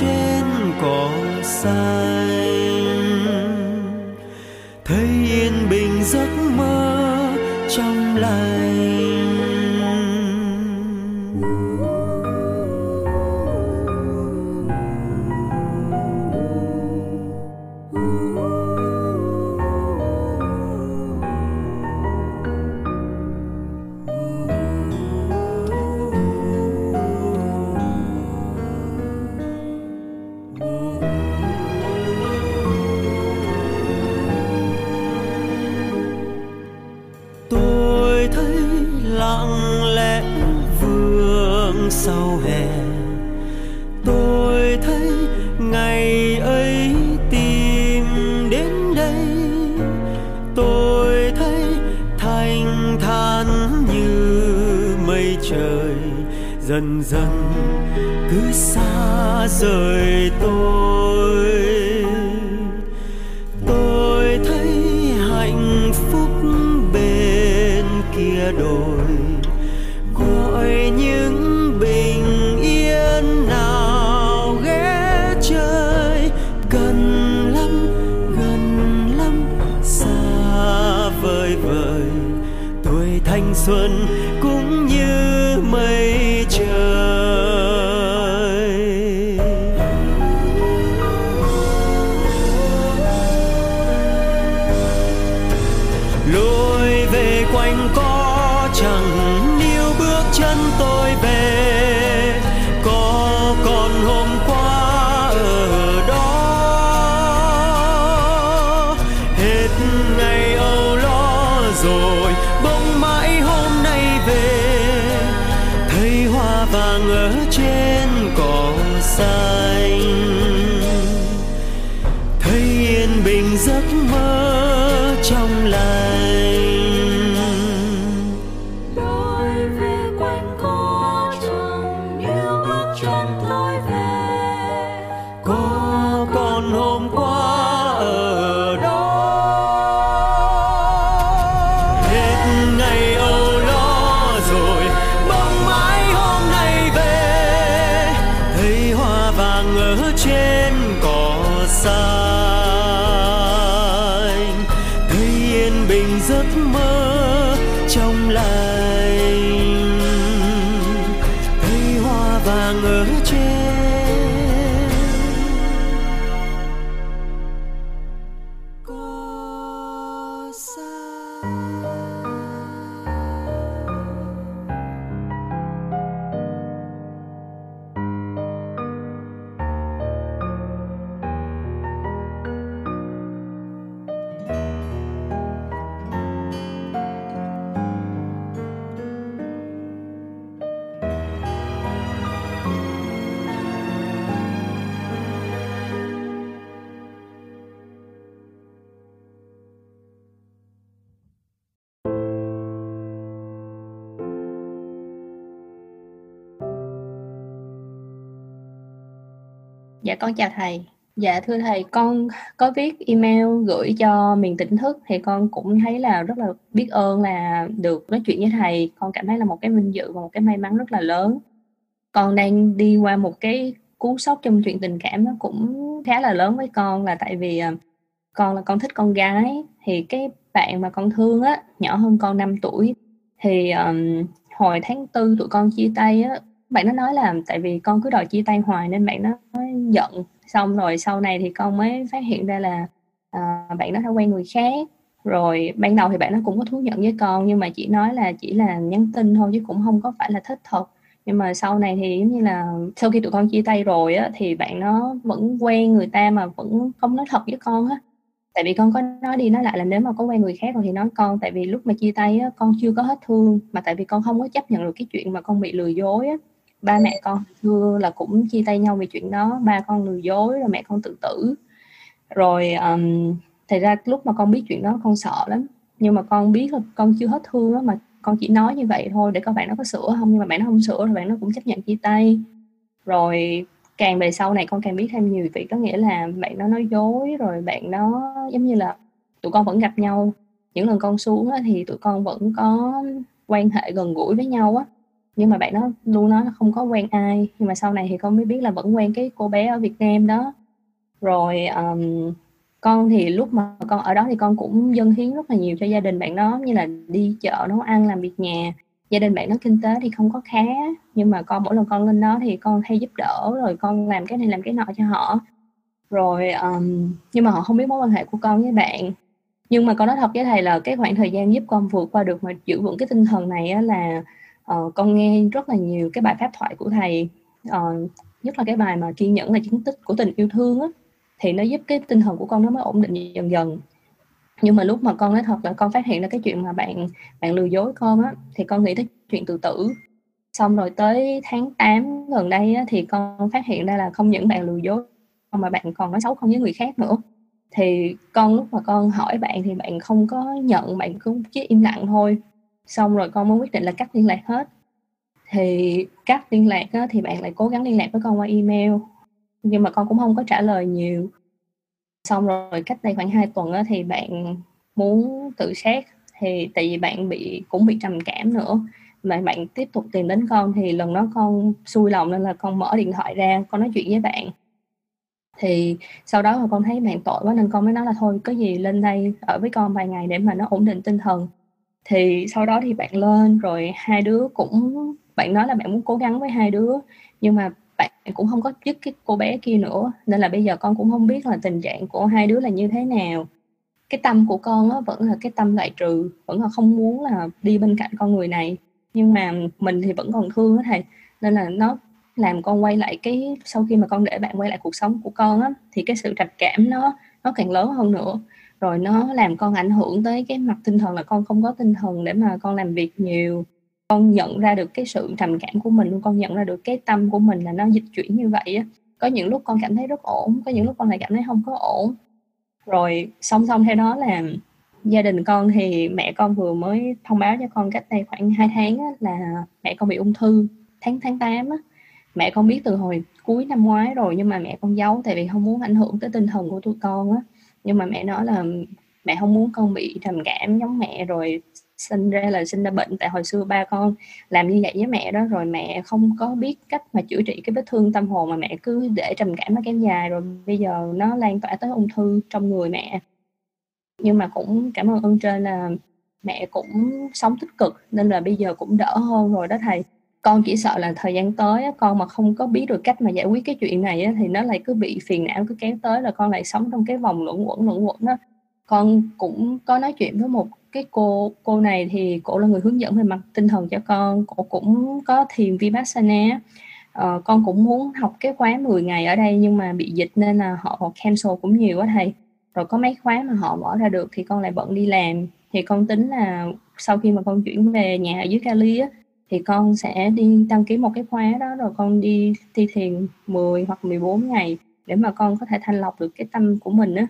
Trên cỏ xanh vàng ở trên. Con chào thầy. Dạ thưa thầy, con có viết email gửi cho miền tỉnh thức thì con cũng thấy là rất là biết ơn là được nói chuyện với thầy. Con cảm thấy là một cái vinh dự và một cái may mắn rất là lớn. Con đang đi qua một cái cú sốc trong chuyện tình cảm nó cũng khá là lớn với con là tại vì à, con là con thích con gái thì cái bạn mà con thương á nhỏ hơn con 5 tuổi thì um, hồi tháng tư tụi con chia tay á bạn nó nói là tại vì con cứ đòi chia tay hoài nên bạn nó giận. Xong rồi sau này thì con mới phát hiện ra là uh, bạn nó đã quen người khác. Rồi ban đầu thì bạn nó cũng có thú nhận với con nhưng mà chỉ nói là chỉ là nhắn tin thôi chứ cũng không có phải là thích thật. Nhưng mà sau này thì giống như là sau khi tụi con chia tay rồi á thì bạn nó vẫn quen người ta mà vẫn không nói thật với con á. Tại vì con có nói đi nói lại là nếu mà có quen người khác rồi thì nói con tại vì lúc mà chia tay á con chưa có hết thương. Mà tại vì con không có chấp nhận được cái chuyện mà con bị lừa dối á ba mẹ con thưa là cũng chia tay nhau vì chuyện đó. Ba con lừa dối rồi mẹ con tự tử. Rồi um, thật ra lúc mà con biết chuyện đó con sợ lắm. Nhưng mà con biết là con chưa hết thương đó mà con chỉ nói như vậy thôi để coi bạn nó có sửa không? Nhưng mà bạn nó không sửa rồi bạn nó cũng chấp nhận chia tay. Rồi càng về sau này con càng biết thêm nhiều việc có nghĩa là bạn nó nói dối rồi bạn nó giống như là tụi con vẫn gặp nhau. Những lần con xuống thì tụi con vẫn có quan hệ gần gũi với nhau á nhưng mà bạn nó luôn nói là không có quen ai. Nhưng mà sau này thì con mới biết là vẫn quen cái cô bé ở Việt Nam đó. Rồi um, con thì lúc mà con ở đó thì con cũng dâng hiến rất là nhiều cho gia đình bạn đó. Như là đi chợ nấu ăn làm việc nhà. Gia đình bạn nó kinh tế thì không có khá. Nhưng mà con mỗi lần con lên đó thì con hay giúp đỡ rồi con làm cái này làm cái nọ cho họ. Rồi um, nhưng mà họ không biết mối quan hệ của con với bạn. Nhưng mà con nói thật với thầy là cái khoảng thời gian giúp con vượt qua được mà giữ vững cái tinh thần này á, là uh, con nghe rất là nhiều cái bài pháp thoại của thầy. Uh, nhất là cái bài mà kiên nhẫn là chứng tích của tình yêu thương á thì nó giúp cái tinh thần của con nó mới ổn định dần dần. Nhưng mà lúc mà con nói thật là con phát hiện ra cái chuyện mà bạn bạn lừa dối con á thì con nghĩ tới chuyện tự tử. Xong rồi tới tháng 8 gần đây á, thì con phát hiện ra là không những bạn lừa dối mà bạn còn nói xấu không với người khác nữa. Thì con lúc mà con hỏi bạn thì bạn không có nhận bạn cứ chỉ im lặng thôi xong rồi con mới quyết định là cắt liên lạc hết. Thì cắt liên lạc á, thì bạn lại cố gắng liên lạc với con qua email nhưng mà con cũng không có trả lời nhiều. Xong rồi cách đây khoảng 2 tuần á, thì bạn muốn tự sát thì tại vì bạn bị cũng bị trầm cảm nữa. Mà bạn tiếp tục tìm đến con thì lần đó con xui lòng nên là con mở điện thoại ra con nói chuyện với bạn. Thì sau đó là con thấy bạn tội quá nên con mới nói là thôi có gì lên đây ở với con vài ngày để mà nó ổn định tinh thần thì sau đó thì bạn lên rồi hai đứa cũng bạn nói là bạn muốn cố gắng với hai đứa nhưng mà bạn cũng không có dứt cái cô bé kia nữa. Nên là bây giờ con cũng không biết là tình trạng của hai đứa là như thế nào. Cái tâm của con á, vẫn là cái tâm loại trừ vẫn là không muốn là đi bên cạnh con người này. Nhưng mà mình thì vẫn còn thương á thầy. Nên là nó làm con quay lại cái sau khi mà con để bạn quay lại cuộc sống của con á thì cái sự trạch cảm nó nó càng lớn hơn nữa rồi nó làm con ảnh hưởng tới cái mặt tinh thần là con không có tinh thần để mà con làm việc nhiều. Con nhận ra được cái sự trầm cảm của mình luôn con nhận ra được cái tâm của mình là nó dịch chuyển như vậy á. Có những lúc con cảm thấy rất ổn có những lúc con lại cảm thấy không có ổn. Rồi song song theo đó là gia đình con thì mẹ con vừa mới thông báo cho con cách đây khoảng 2 tháng á, là mẹ con bị ung thư tháng tháng 8 á. mẹ con biết từ hồi cuối năm ngoái rồi nhưng mà mẹ con giấu tại vì không muốn ảnh hưởng tới tinh thần của tụi con á nhưng mà mẹ nói là mẹ không muốn con bị trầm cảm giống mẹ rồi sinh ra là sinh ra bệnh. Tại hồi xưa ba con làm như vậy với mẹ đó rồi mẹ không có biết cách mà chữa trị cái vết thương tâm hồn mà mẹ cứ để trầm cảm nó kéo dài rồi bây giờ nó lan tỏa tới ung thư trong người mẹ. Nhưng mà cũng cảm ơn ơn trên là mẹ cũng sống tích cực nên là bây giờ cũng đỡ hơn rồi đó thầy con chỉ sợ là thời gian tới con mà không có biết được cách mà giải quyết cái chuyện này thì nó lại cứ bị phiền não cứ kéo tới là con lại sống trong cái vòng luẩn quẩn luẩn quẩn đó con cũng có nói chuyện với một cái cô cô này thì cổ là người hướng dẫn về mặt tinh thần cho con cổ cũng có thiền vipassana ờ, con cũng muốn học cái khóa 10 ngày ở đây nhưng mà bị dịch nên là họ cancel cũng nhiều quá thầy. Rồi có mấy khóa mà họ mở ra được thì con lại bận đi làm. Thì con tính là sau khi mà con chuyển về nhà ở dưới Cali á thì con sẽ đi đăng ký một cái khóa đó rồi con đi thi thiền 10 hoặc 14 ngày để mà con có thể thanh lọc được cái tâm của mình á.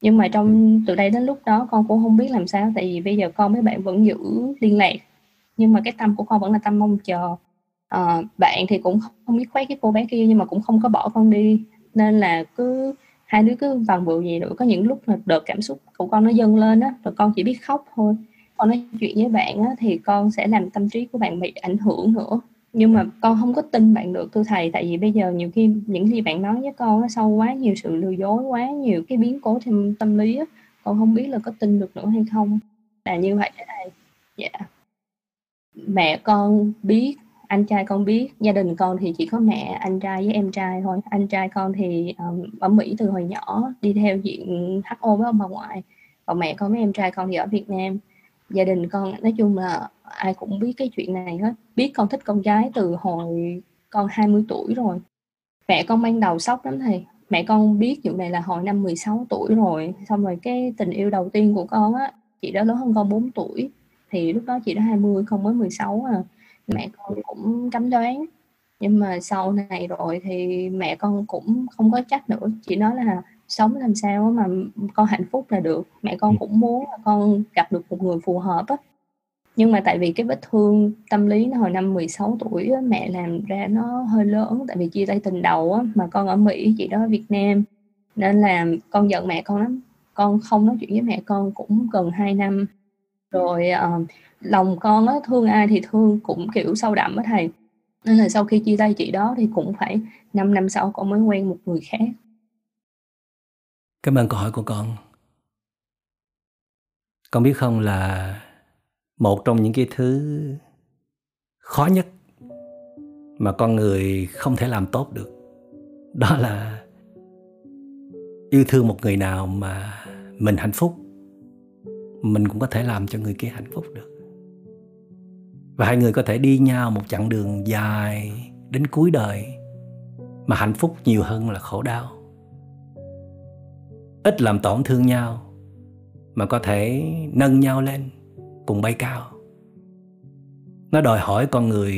Nhưng mà trong từ đây đến lúc đó con cũng không biết làm sao tại vì bây giờ con với bạn vẫn giữ liên lạc nhưng mà cái tâm của con vẫn là tâm mong chờ. À, bạn thì cũng không biết khoét cái cô bé kia nhưng mà cũng không có bỏ con đi nên là cứ hai đứa cứ vòng bự gì nữa có những lúc mà đợt cảm xúc của con nó dâng lên á rồi con chỉ biết khóc thôi con nói chuyện với bạn á, thì con sẽ làm tâm trí của bạn bị ảnh hưởng nữa. Nhưng mà con không có tin bạn được thưa thầy tại vì bây giờ nhiều khi những gì bạn nói với con nó sâu quá nhiều sự lừa dối quá nhiều cái biến cố thêm tâm lý á con không biết là có tin được nữa hay không. Là như vậy thầy. Dạ. Mẹ con biết anh trai con biết gia đình con thì chỉ có mẹ anh trai với em trai thôi. Anh trai con thì um, ở mỹ từ hồi nhỏ đi theo diện ho với ông bà ngoại. Còn mẹ con với em trai con thì ở việt nam gia đình con, nói chung là ai cũng biết cái chuyện này hết. Biết con thích con gái từ hồi con 20 tuổi rồi. Mẹ con ban đầu sốc lắm thầy. Mẹ con biết chuyện này là hồi năm 16 tuổi rồi. Xong rồi cái tình yêu đầu tiên của con á, chị đó lớn hơn con 4 tuổi. Thì lúc đó chị đó 20 con mới 16 à. Mẹ con cũng cấm đoán. Nhưng mà sau này rồi thì mẹ con cũng không có chắc nữa. Chị nói là sống làm sao mà con hạnh phúc là được. Mẹ con cũng muốn là con gặp được một người phù hợp á. Nhưng mà tại vì cái vết thương tâm lý nó hồi năm 16 tuổi á, mẹ làm ra nó hơi lớn tại vì chia tay tình đầu á, mà con ở Mỹ chị đó ở Việt Nam. Nên là con giận mẹ con lắm. Con không nói chuyện với mẹ con cũng gần 2 năm. Rồi uh, lòng con á, thương ai thì thương cũng kiểu sâu đậm á thầy. Nên là sau khi chia tay chị đó thì cũng phải 5 năm sau con mới quen một người khác cảm ơn câu hỏi của con. Con biết không là một trong những cái thứ khó nhất mà con người không thể làm tốt được. Đó là yêu thương một người nào mà mình hạnh phúc, mình cũng có thể làm cho người kia hạnh phúc được. Và hai người có thể đi nhau một chặng đường dài đến cuối đời mà hạnh phúc nhiều hơn là khổ đau ít làm tổn thương nhau, mà có thể nâng nhau lên, cùng bay cao. Nó đòi hỏi con người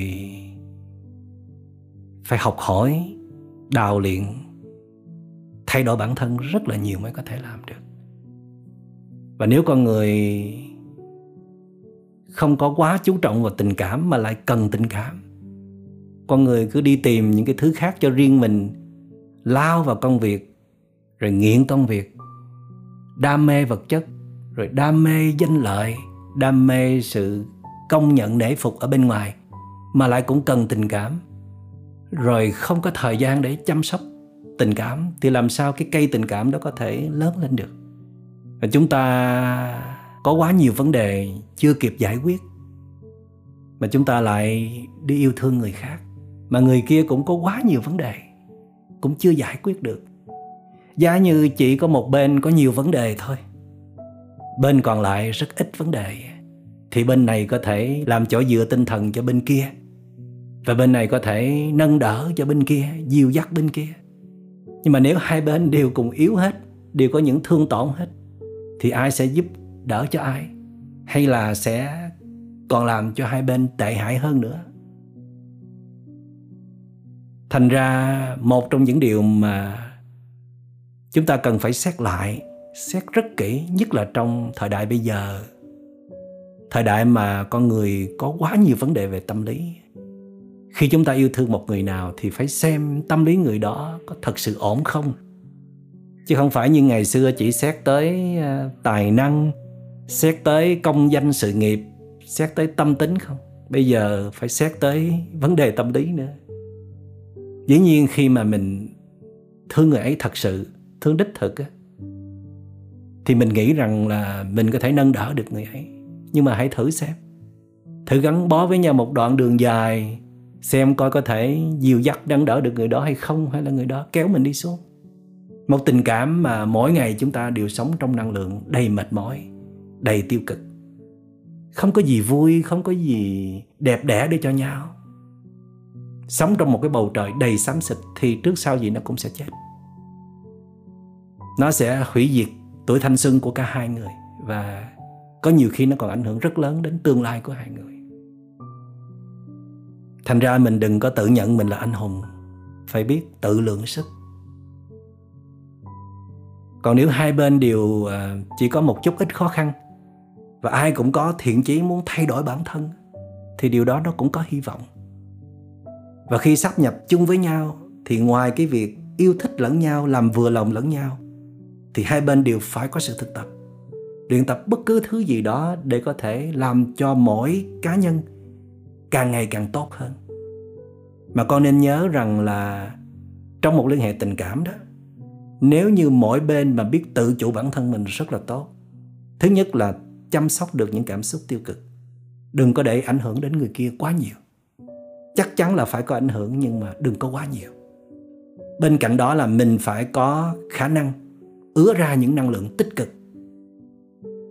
phải học hỏi, đào luyện, thay đổi bản thân rất là nhiều mới có thể làm được. Và nếu con người không có quá chú trọng vào tình cảm mà lại cần tình cảm, con người cứ đi tìm những cái thứ khác cho riêng mình, lao vào công việc, rồi nghiện công việc đam mê vật chất, rồi đam mê danh lợi, đam mê sự công nhận nể phục ở bên ngoài, mà lại cũng cần tình cảm. Rồi không có thời gian để chăm sóc tình cảm, thì làm sao cái cây tình cảm đó có thể lớn lên được? Và chúng ta có quá nhiều vấn đề chưa kịp giải quyết, mà chúng ta lại đi yêu thương người khác, mà người kia cũng có quá nhiều vấn đề cũng chưa giải quyết được giá như chỉ có một bên có nhiều vấn đề thôi. Bên còn lại rất ít vấn đề. Thì bên này có thể làm chỗ dựa tinh thần cho bên kia. Và bên này có thể nâng đỡ cho bên kia, dìu dắt bên kia. Nhưng mà nếu hai bên đều cùng yếu hết, đều có những thương tổn hết, thì ai sẽ giúp đỡ cho ai? Hay là sẽ còn làm cho hai bên tệ hại hơn nữa? Thành ra, một trong những điều mà chúng ta cần phải xét lại, xét rất kỹ, nhất là trong thời đại bây giờ. Thời đại mà con người có quá nhiều vấn đề về tâm lý. Khi chúng ta yêu thương một người nào thì phải xem tâm lý người đó có thật sự ổn không. Chứ không phải như ngày xưa chỉ xét tới à, tài năng, xét tới công danh sự nghiệp, xét tới tâm tính không. Bây giờ phải xét tới vấn đề tâm lý nữa. Dĩ nhiên khi mà mình thương người ấy thật sự thương đích thực á, thì mình nghĩ rằng là mình có thể nâng đỡ được người ấy. Nhưng mà hãy thử xem. Thử gắn bó với nhau một đoạn đường dài, xem coi có thể dìu dắt, nâng đỡ được người đó hay không, hay là người đó kéo mình đi xuống. Một tình cảm mà mỗi ngày chúng ta đều sống trong năng lượng đầy mệt mỏi, đầy tiêu cực. Không có gì vui, không có gì đẹp đẽ để cho nhau. Sống trong một cái bầu trời đầy xám xịt thì trước sau gì nó cũng sẽ chết nó sẽ hủy diệt tuổi thanh xuân của cả hai người và có nhiều khi nó còn ảnh hưởng rất lớn đến tương lai của hai người. Thành ra mình đừng có tự nhận mình là anh hùng. Phải biết tự lượng sức. Còn nếu hai bên đều à, chỉ có một chút ít khó khăn và ai cũng có thiện chí muốn thay đổi bản thân, thì điều đó nó cũng có hy vọng. Và khi sắp nhập chung với nhau, thì ngoài cái việc yêu thích lẫn nhau, làm vừa lòng lẫn nhau thì hai bên đều phải có sự thực tập. Luyện tập bất cứ thứ gì đó để có thể làm cho mỗi cá nhân càng ngày càng tốt hơn. Mà con nên nhớ rằng là trong một liên hệ tình cảm đó, nếu như mỗi bên mà biết tự chủ bản thân mình rất là tốt, thứ nhất là chăm sóc được những cảm xúc tiêu cực, đừng có để ảnh hưởng đến người kia quá nhiều. Chắc chắn là phải có ảnh hưởng nhưng mà đừng có quá nhiều. Bên cạnh đó là mình phải có khả năng ứa ra những năng lượng tích cực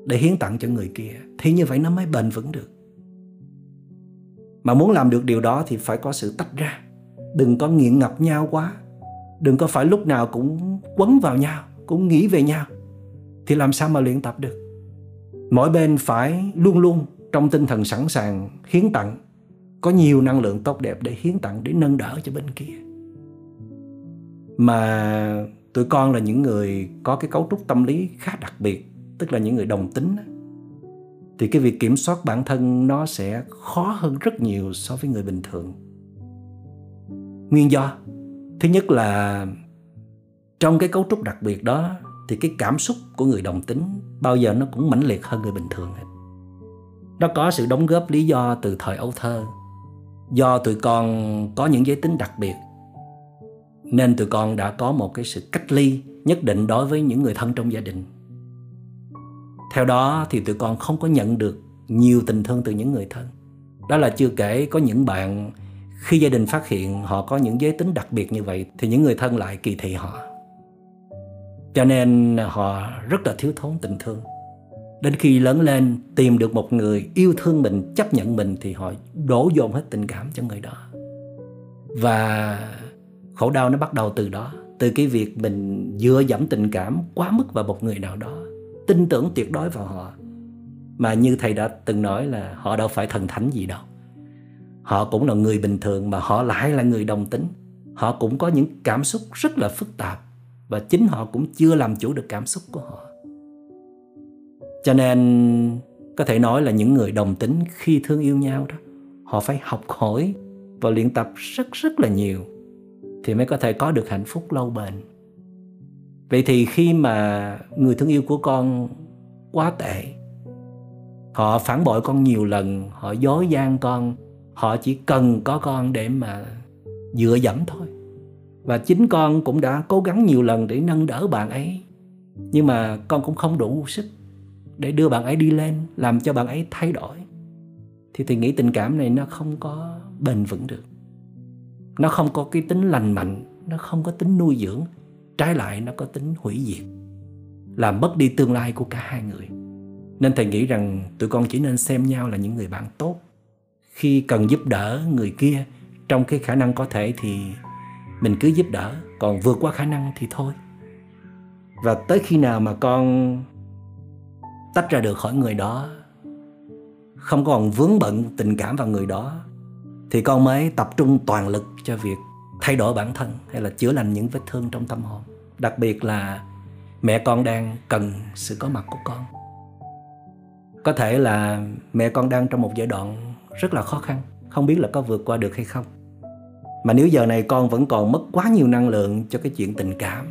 để hiến tặng cho người kia, thì như vậy nó mới bền vững được. Mà muốn làm được điều đó thì phải có sự tách ra. Đừng có nghiện ngập nhau quá. Đừng có phải lúc nào cũng quấn vào nhau, cũng nghĩ về nhau. Thì làm sao mà luyện tập được? Mỗi bên phải luôn luôn trong tinh thần sẵn sàng hiến tặng, có nhiều năng lượng tốt đẹp để hiến tặng, để nâng đỡ cho bên kia. Mà tụi con là những người có cái cấu trúc tâm lý khá đặc biệt, tức là những người đồng tính thì cái việc kiểm soát bản thân nó sẽ khó hơn rất nhiều so với người bình thường. Nguyên do, thứ nhất là trong cái cấu trúc đặc biệt đó, thì cái cảm xúc của người đồng tính bao giờ nó cũng mãnh liệt hơn người bình thường nó có sự đóng góp lý do từ thời ấu thơ. Do tụi con có những giới tính đặc biệt nên tụi con đã có một cái sự cách ly nhất định đối với những người thân trong gia đình. Theo đó thì tụi con không có nhận được nhiều tình thương từ những người thân. Đó là chưa kể có những bạn, khi gia đình phát hiện họ có những giới tính đặc biệt như vậy, thì những người thân lại kỳ thị họ. Cho nên họ rất là thiếu thốn tình thương. Đến khi lớn lên, tìm được một người yêu thương mình, chấp nhận mình, thì họ đổ dồn hết tình cảm cho người đó. Và khổ đau nó bắt đầu từ đó. Từ cái việc mình dựa dẫm tình cảm quá mức vào một người nào đó, tin tưởng tuyệt đối vào họ. Mà như thầy đã từng nói là họ đâu phải thần thánh gì đâu. Họ cũng là người bình thường mà họ lại là người đồng tính. Họ cũng có những cảm xúc rất là phức tạp và chính họ cũng chưa làm chủ được cảm xúc của họ. Cho nên, có thể nói là những người đồng tính khi thương yêu nhau đó, họ phải học hỏi và luyện tập rất rất là nhiều thì mới có thể có được hạnh phúc lâu bền. Vậy thì khi mà người thương yêu của con quá tệ, họ phản bội con nhiều lần, họ dối gian con, họ chỉ cần có con để mà dựa dẫm thôi. Và chính con cũng đã cố gắng nhiều lần để nâng đỡ bạn ấy, nhưng mà con cũng không đủ sức để đưa bạn ấy đi lên, làm cho bạn ấy thay đổi. Thì thì nghĩ tình cảm này nó không có bền vững được nó không có cái tính lành mạnh, nó không có tính nuôi dưỡng. Trái lại, nó có tính hủy diệt, làm mất đi tương lai của cả hai người. Nên thầy nghĩ rằng tụi con chỉ nên xem nhau là những người bạn tốt. Khi cần giúp đỡ người kia, trong cái khả năng có thể thì mình cứ giúp đỡ, còn vượt qua khả năng thì thôi. Và tới khi nào mà con tách ra được khỏi người đó, không còn vướng bận tình cảm vào người đó thì con mới tập trung toàn lực cho việc thay đổi bản thân hay là chữa lành những vết thương trong tâm hồn. Đặc biệt là mẹ con đang cần sự có mặt của con. Có thể là mẹ con đang trong một giai đoạn rất là khó khăn, không biết là có vượt qua được hay không. Mà nếu giờ này con vẫn còn mất quá nhiều năng lượng cho cái chuyện tình cảm,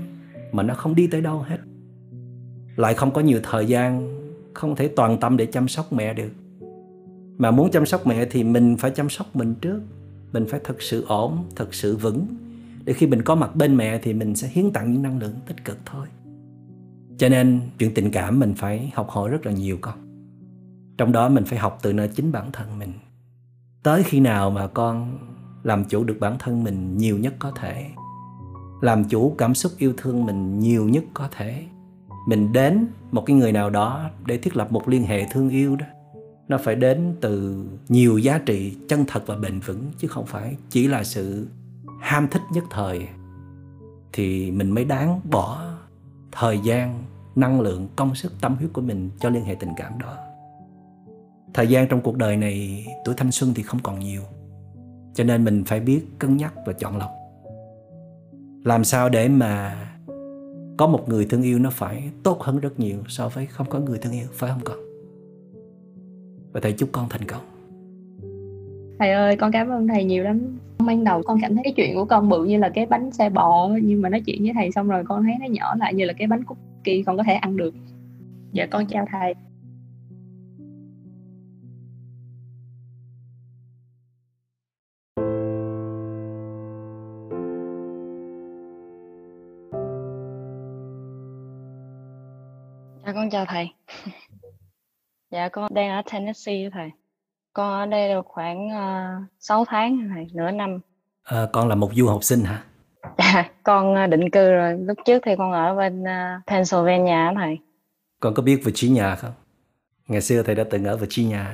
mà nó không đi tới đâu hết. Lại không có nhiều thời gian, không thể toàn tâm để chăm sóc mẹ được mà muốn chăm sóc mẹ thì mình phải chăm sóc mình trước. Mình phải thật sự ổn, thật sự vững. Để khi mình có mặt bên mẹ thì mình sẽ hiến tặng những năng lượng tích cực thôi. Cho nên chuyện tình cảm mình phải học hỏi rất là nhiều con. Trong đó mình phải học từ nơi chính bản thân mình. Tới khi nào mà con làm chủ được bản thân mình nhiều nhất có thể. Làm chủ cảm xúc yêu thương mình nhiều nhất có thể. Mình đến một cái người nào đó để thiết lập một liên hệ thương yêu đó nó phải đến từ nhiều giá trị chân thật và bền vững, chứ không phải chỉ là sự ham thích nhất thời. Thì mình mới đáng bỏ thời gian, năng lượng, công sức, tâm huyết của mình cho liên hệ tình cảm đó. Thời gian trong cuộc đời này, tuổi thanh xuân thì không còn nhiều. Cho nên mình phải biết cân nhắc và chọn lọc. Làm sao để mà có một người thương yêu nó phải tốt hơn rất nhiều so với không có người thương yêu, phải không con? Và thầy chúc con thành công. Thầy ơi con cảm ơn thầy nhiều lắm. Ban đầu con cảm thấy cái chuyện của con bự như là cái bánh xe bò nhưng mà nói chuyện với thầy xong rồi con thấy nó nhỏ lại như là cái bánh cookie con có thể ăn được. Dạ con chào thầy. Dạ con chào thầy. Dạ con đang ở Tennessee thầy. Con ở đây được khoảng ờ, 6 tháng thầy, nửa năm. À, con là một du học sinh hả? Dạ, con uh, định cư rồi. Lúc trước thì con ở bên uh, Pennsylvania thầy. Con có biết Virginia không? Ngày xưa thầy đã từng ở Virginia.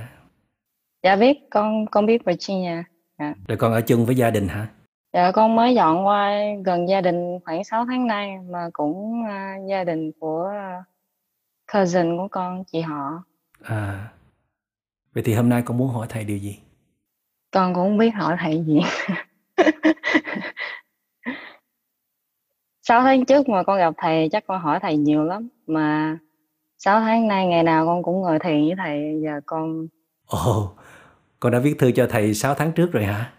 Dạ biết, con con biết Virginia. Dạ. Rồi con ở chung với gia đình hả? Dạ con mới dọn qua gần gia đình khoảng 6 tháng nay mà cũng uh, gia đình của uh, cousin của con chị họ à vậy thì hôm nay con muốn hỏi thầy điều gì? Con cũng không biết hỏi thầy gì. Sáu tháng trước mà con gặp thầy chắc con hỏi thầy nhiều lắm. Mà sáu tháng nay ngày nào con cũng ngồi thiền với thầy giờ con ồ oh, con đã viết thư cho thầy 6 tháng trước rồi hả?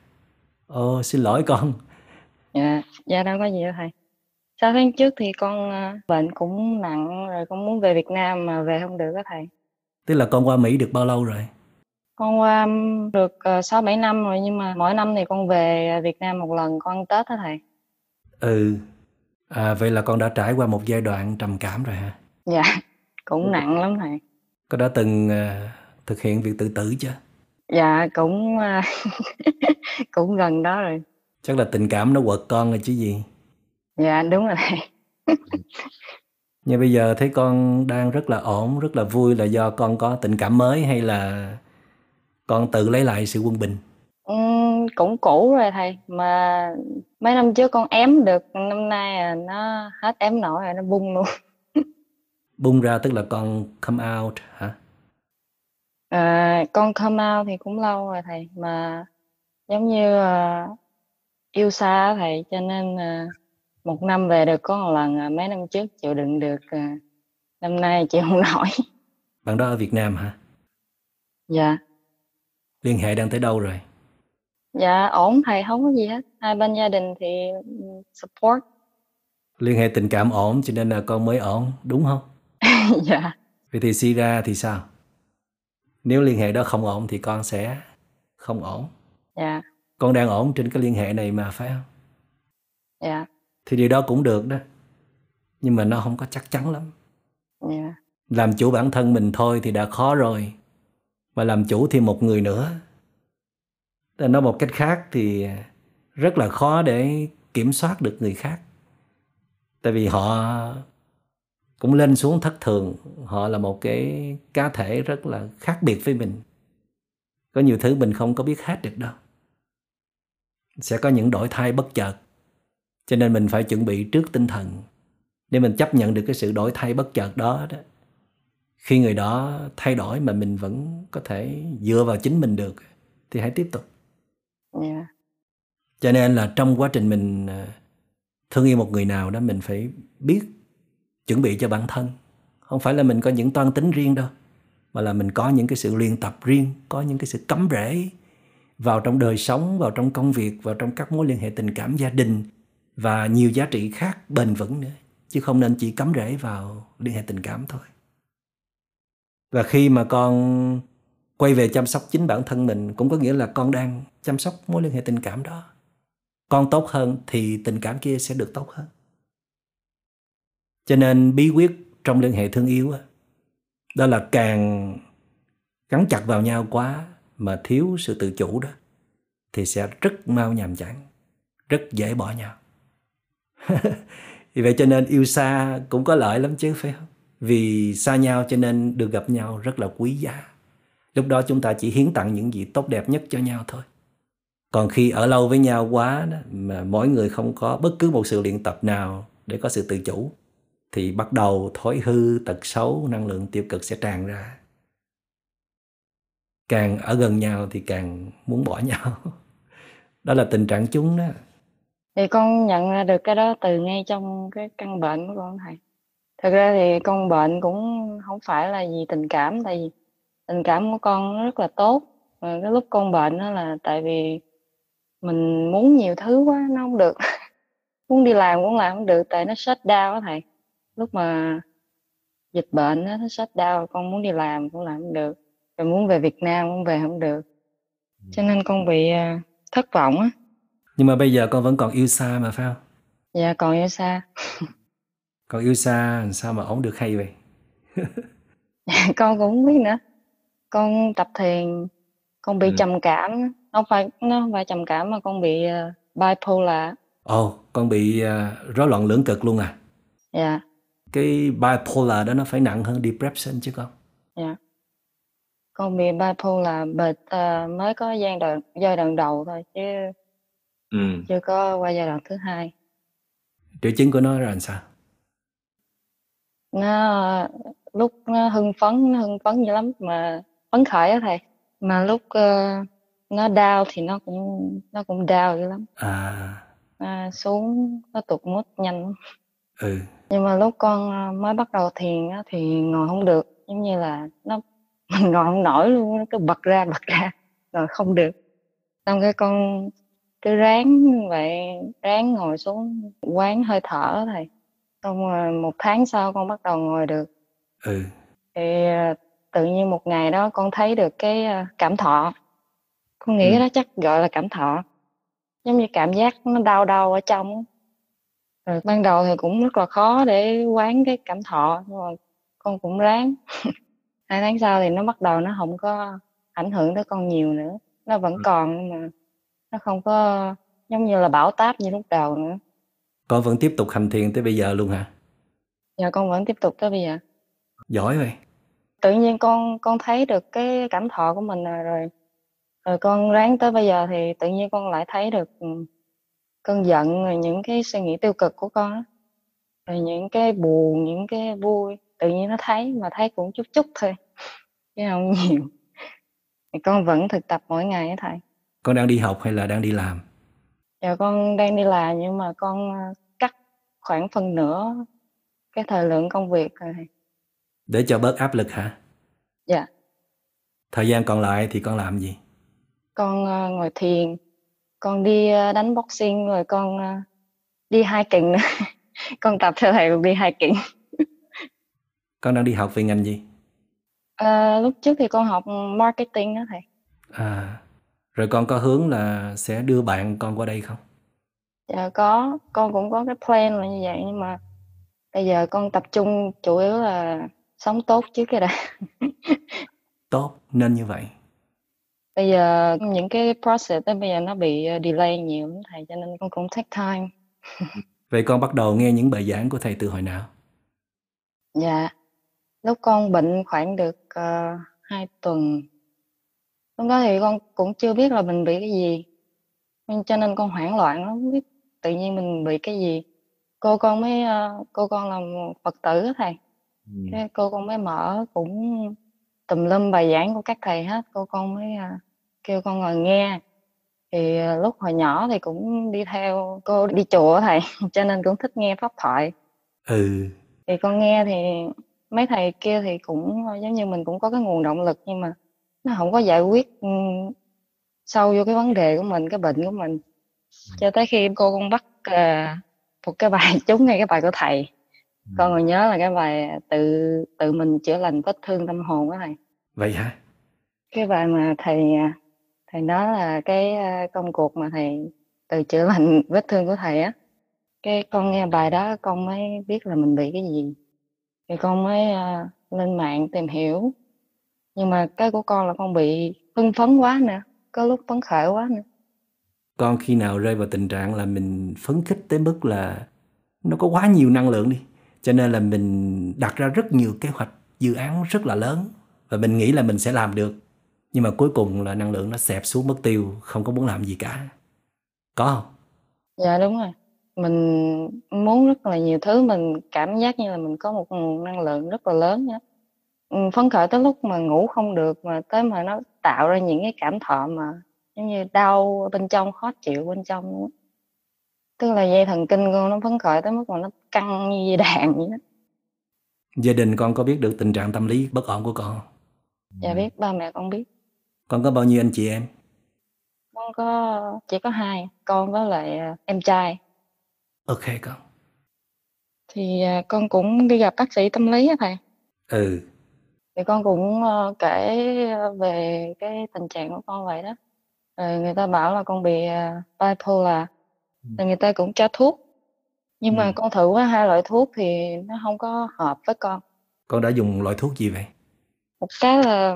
Ồ oh, xin lỗi con. Dạ dạ đâu có gì đâu thầy. 6 tháng trước thì con, a, bệnh cũng nặng rồi con muốn về Việt Nam mà về không được á thầy. Tức là con qua Mỹ được bao lâu rồi? con qua được ờ, sáu bảy năm rồi nhưng mà mỗi năm thì con về Việt Nam một lần con ăn Tết đó thầy. Ừ. À, vậy là con đã trải qua một giai đoạn trầm cảm rồi hả? Dạ, cũng nặng lắm thầy. Có đã từng à, thực hiện việc tự tử chưa? Dạ cũng à, cũng gần đó rồi. Chắc là tình cảm nó quật con rồi chứ gì. Dạ đúng rồi thầy. Nhưng bây giờ thấy con đang rất là ổn, rất là vui là do con có tình cảm mới hay là con tự lấy lại sự quân bình? Ừm, cũng cũ rồi thầy mà mấy năm trước con ém được năm nay à, nó hết ém nổi rồi nó bung luôn. Bung ra tức là con come out hả? À, con come out thì cũng lâu rồi thầy mà giống như à, yêu xa thầy cho nên à, một năm về được có một lần à, mấy năm trước chịu đựng được à, năm nay chịu không nổi. Bạn đó ở Việt Nam hả? Dạ. Liên hệ đang tới đâu rồi? Dạ ổn thầy không có gì hết. Hai bên gia đình thì ừ, support. Liên hệ tình cảm ổn cho nên là con mới ổn, đúng không? dạ. Vậy thì suy ra thì sao? Nếu liên hệ đó không ổn thì con sẽ không ổn. Dạ. Con đang ổn trên cái liên hệ này mà phải không? Dạ. Thì điều đó cũng được đó. Nhưng mà nó không có chắc chắn lắm. Dạ. Làm chủ bản thân mình thôi thì đã khó rồi. Mà làm chủ thêm một người nữa. Để nói một cách khác thì rất là khó để kiểm soát được người khác. Tại vì họ cũng lên xuống thất thường. Họ là một cái cá thể rất là khác biệt với mình. Có nhiều thứ mình không có biết hết được đâu. Sẽ có những đổi thay bất chợt. Cho nên mình phải chuẩn bị trước tinh thần để mình chấp nhận được cái sự đổi thay bất chợt đó đó. Khi người đó thay đổi mà mình vẫn có thể dựa vào chính mình được thì hãy tiếp tục. Dạ. Cho nên là trong quá trình mình à, thương yêu một người nào đó mình phải biết chuẩn bị cho bản thân. Không phải là mình có những toan tính riêng đâu, mà là mình có những cái sự luyện tập riêng, có những cái sự cắm rễ vào trong đời sống, vào trong công việc, vào trong các mối liên hệ tình cảm gia đình và nhiều giá trị khác bền vững nữa. Chứ không nên chỉ cắm rễ vào liên hệ tình cảm thôi. Và khi mà con quay về chăm sóc chính bản thân mình cũng có nghĩa là con đang chăm sóc mối liên hệ tình cảm đó. Con tốt hơn thì tình cảm kia sẽ được tốt hơn. Cho nên bí quyết trong liên hệ thương yêu đó là càng gắn chặt vào nhau quá mà thiếu sự tự chủ đó thì sẽ rất mau nhàm chán, rất dễ bỏ nhau. Vì vậy cho nên yêu xa cũng có lợi lắm chứ phải không? Vì xa nhau cho nên được gặp nhau rất là quý giá. Lúc đó chúng ta chỉ hiến tặng những gì tốt đẹp nhất cho nhau thôi. Còn khi ở lâu với nhau quá đó, mà mỗi người không có bất cứ một sự luyện tập nào để có sự tự chủ thì bắt đầu thói hư, tật xấu, năng lượng tiêu cực sẽ tràn ra. Càng ở gần nhau thì càng muốn bỏ nhau. Đó là tình trạng chúng đó. Thì con nhận ra được cái đó từ ngay trong cái căn bệnh của con thầy. Thực ra thì con bệnh cũng không phải là vì tình cảm, tại vì tình cảm của con nó rất là tốt. Mà cái lúc con bệnh đó là tại vì mình muốn nhiều thứ quá nó không được. muốn đi làm cũng làm không được tại nó shut down á thầy. Lúc mà dịch bệnh đó, nó shut down, con muốn đi làm cũng làm không được. Rồi muốn về Việt Nam cũng về không được. Cho nên con bị à, thất vọng á. Nhưng mà bây giờ con vẫn còn yêu xa mà phải không? Dạ còn yêu xa. Còn yêu xa sao mà ổn được hay vậy? con cũng không biết nữa. Con tập thiền, con bị Ừ. trầm cảm, không phải nó không phải trầm cảm mà con bị uh, bipolar. Ồ, con bị à, rối loạn lưỡng cực luôn à? Dạ, Cái bipolar đó nó phải nặng hơn depression chứ con. dạ. Con bị bipolar but uh, mới có giai đoạn giai đoạn đầu thôi chứ Ừ. chưa có qua giai đoạn thứ hai. Triệu chứng của nó là làm sao? Nó lúc nó hưng phấn, nó hưng phấn dữ lắm mà phấn khởi á thầy. Mà lúc uh, nó down thì nó cũng nó cũng down dữ lắm. À, À, xuống nó tụt mood nhanh lắm. ừ. Nhưng mà lúc con à, mới bắt đầu thiền á, thì ngồi không được giống như là nó mình ngồi không nổi luôn nó cứ bật ra bật ra rồi không được xong cái con cứ ráng như vậy ráng ngồi xuống quán hơi thở thầy xong rồi một tháng sau con bắt đầu ngồi được. Ừ. thì à, tự nhiên một ngày đó con thấy được cái ờ, cảm thọ. Con nghĩ Ừ. đó chắc gọi là cảm thọ. Giống như cảm giác nó đau đau ở trong rồi ban đầu thì cũng rất là khó để quán cái cảm thọ nhưng mà con cũng ráng. Hai tháng sau thì nó bắt đầu nó không có ảnh hưởng tới con nhiều nữa. Nó vẫn còn nhưng mà nó không có giống như là bão táp như lúc đầu nữa. Con vẫn tiếp tục hành thiền tới bây giờ luôn hả? giờ con vẫn tiếp tục tới bây giờ. Giỏi vậy. tự nhiên con con thấy được cái cảm thọ của mình rồi rồi rồi con ráng tới bây giờ thì tự nhiên con lại thấy được ừ, cơn giận rồi những cái suy nghĩ tiêu cực của con rồi những cái buồn những cái vui tự nhiên nó thấy mà thấy cũng chút chút thôi chứ không nhiều. Thì con vẫn thực tập mỗi ngày á thầy Con đang đi học hay là đang đi làm? giờ con đang đi làm nhưng mà con ờ, cắt khoảng phần nửa cái thời lượng công việc rồi Để cho bớt áp lực hả? dạ Thời gian còn lại thì con làm gì? con ờ, ngồi thiền con đi ờ, đánh boxing rồi con đi hiking nữa con tập theo thầy đi hiking Con đang đi học về ngành gì? Ờ, lúc trước thì con học marketing đó thầy À, rồi con có hướng là sẽ đưa bạn con qua đây không? dạ có con cũng có cái plan là như vậy nhưng mà bây giờ con tập trung chủ yếu là sống tốt trước cái đã Tốt, nên như vậy. bây giờ những cái process đó bây giờ nó bị ờ, delay nhiều lắm thầy cho nên con cũng take time Vậy con bắt đầu nghe những bài giảng của thầy từ hồi nào? Dạ, lúc con bệnh khoảng được uh, 2 tuần. Lúc đó thì con cũng chưa biết là mình bị cái gì. Nên cho nên con hoảng loạn lắm, không biết tự nhiên mình bị cái gì. Cô con mới ờ, cô con là một Phật tử á thầy. Ừ. Cô con mới mở cũng tùm lum bài giảng của các thầy hết. Cô con mới ờ, kêu con ngồi nghe. Thì ờ, lúc hồi nhỏ thì cũng đi theo cô đi chùa thầy, cho nên cũng thích nghe pháp thoại Ừ, thì con nghe thì mấy thầy kia thì cũng giống như mình cũng có cái nguồn động lực nhưng mà nó không có giải quyết ừm, sâu vô cái vấn đề của mình cái bệnh của mình. Cho tới khi cô con bắt ờ, một cái bài trúng ngay cái bài của thầy. Con còn nhớ là cái bài tự tự mình chữa lành vết thương tâm hồn đó thầy. Vậy hả? cái bài mà thầy à, thầy nói là cái à, công cuộc mà thầy tự chữa lành vết thương của thầy á. Cái con nghe bài đó con mới biết là mình bị cái gì. Thì con mới à, lên mạng tìm hiểu nhưng mà cái của con là con bị hưng phấn quá nữa có lúc phấn khởi quá nữa Con khi nào rơi vào tình trạng là mình phấn khích tới mức là nó có quá nhiều năng lượng đi. Cho nên là mình đặt ra rất nhiều kế hoạch dự án rất là lớn và mình nghĩ là mình sẽ làm được. Nhưng mà cuối cùng là năng lượng nó xẹp xuống mất tiêu, không có muốn làm gì cả. Có không? dạ đúng rồi mình muốn rất là nhiều thứ mình cảm giác như là mình có một nguồn năng lượng rất là lớn nhá Ừ, phấn khởi tới lúc mà ngủ không được mà tới mà nó tạo ra những cái cảm thọ mà giống như đau bên trong khó chịu bên trong luôn á. tức là dây thần kinh con nó phấn khởi tới mức mà nó căng như dây đàn vậy đó Gia đình con có biết được tình trạng tâm lý bất ổn của con không? dạ biết ba mẹ con biết Con có bao nhiêu anh chị em? con có chỉ có hai con với lại à, em trai Ok con. thì à, con cũng đi gặp bác sĩ tâm lý á thầy Ừ, thì con cũng ờ, kể ờ, về cái tình trạng của con vậy đó rồi người ta bảo là con bị ờ, bipolar thì người ta cũng cho thuốc nhưng mà Ừ. con thử hai loại thuốc thì nó không có hợp với con con đã dùng loại thuốc gì vậy? một cái là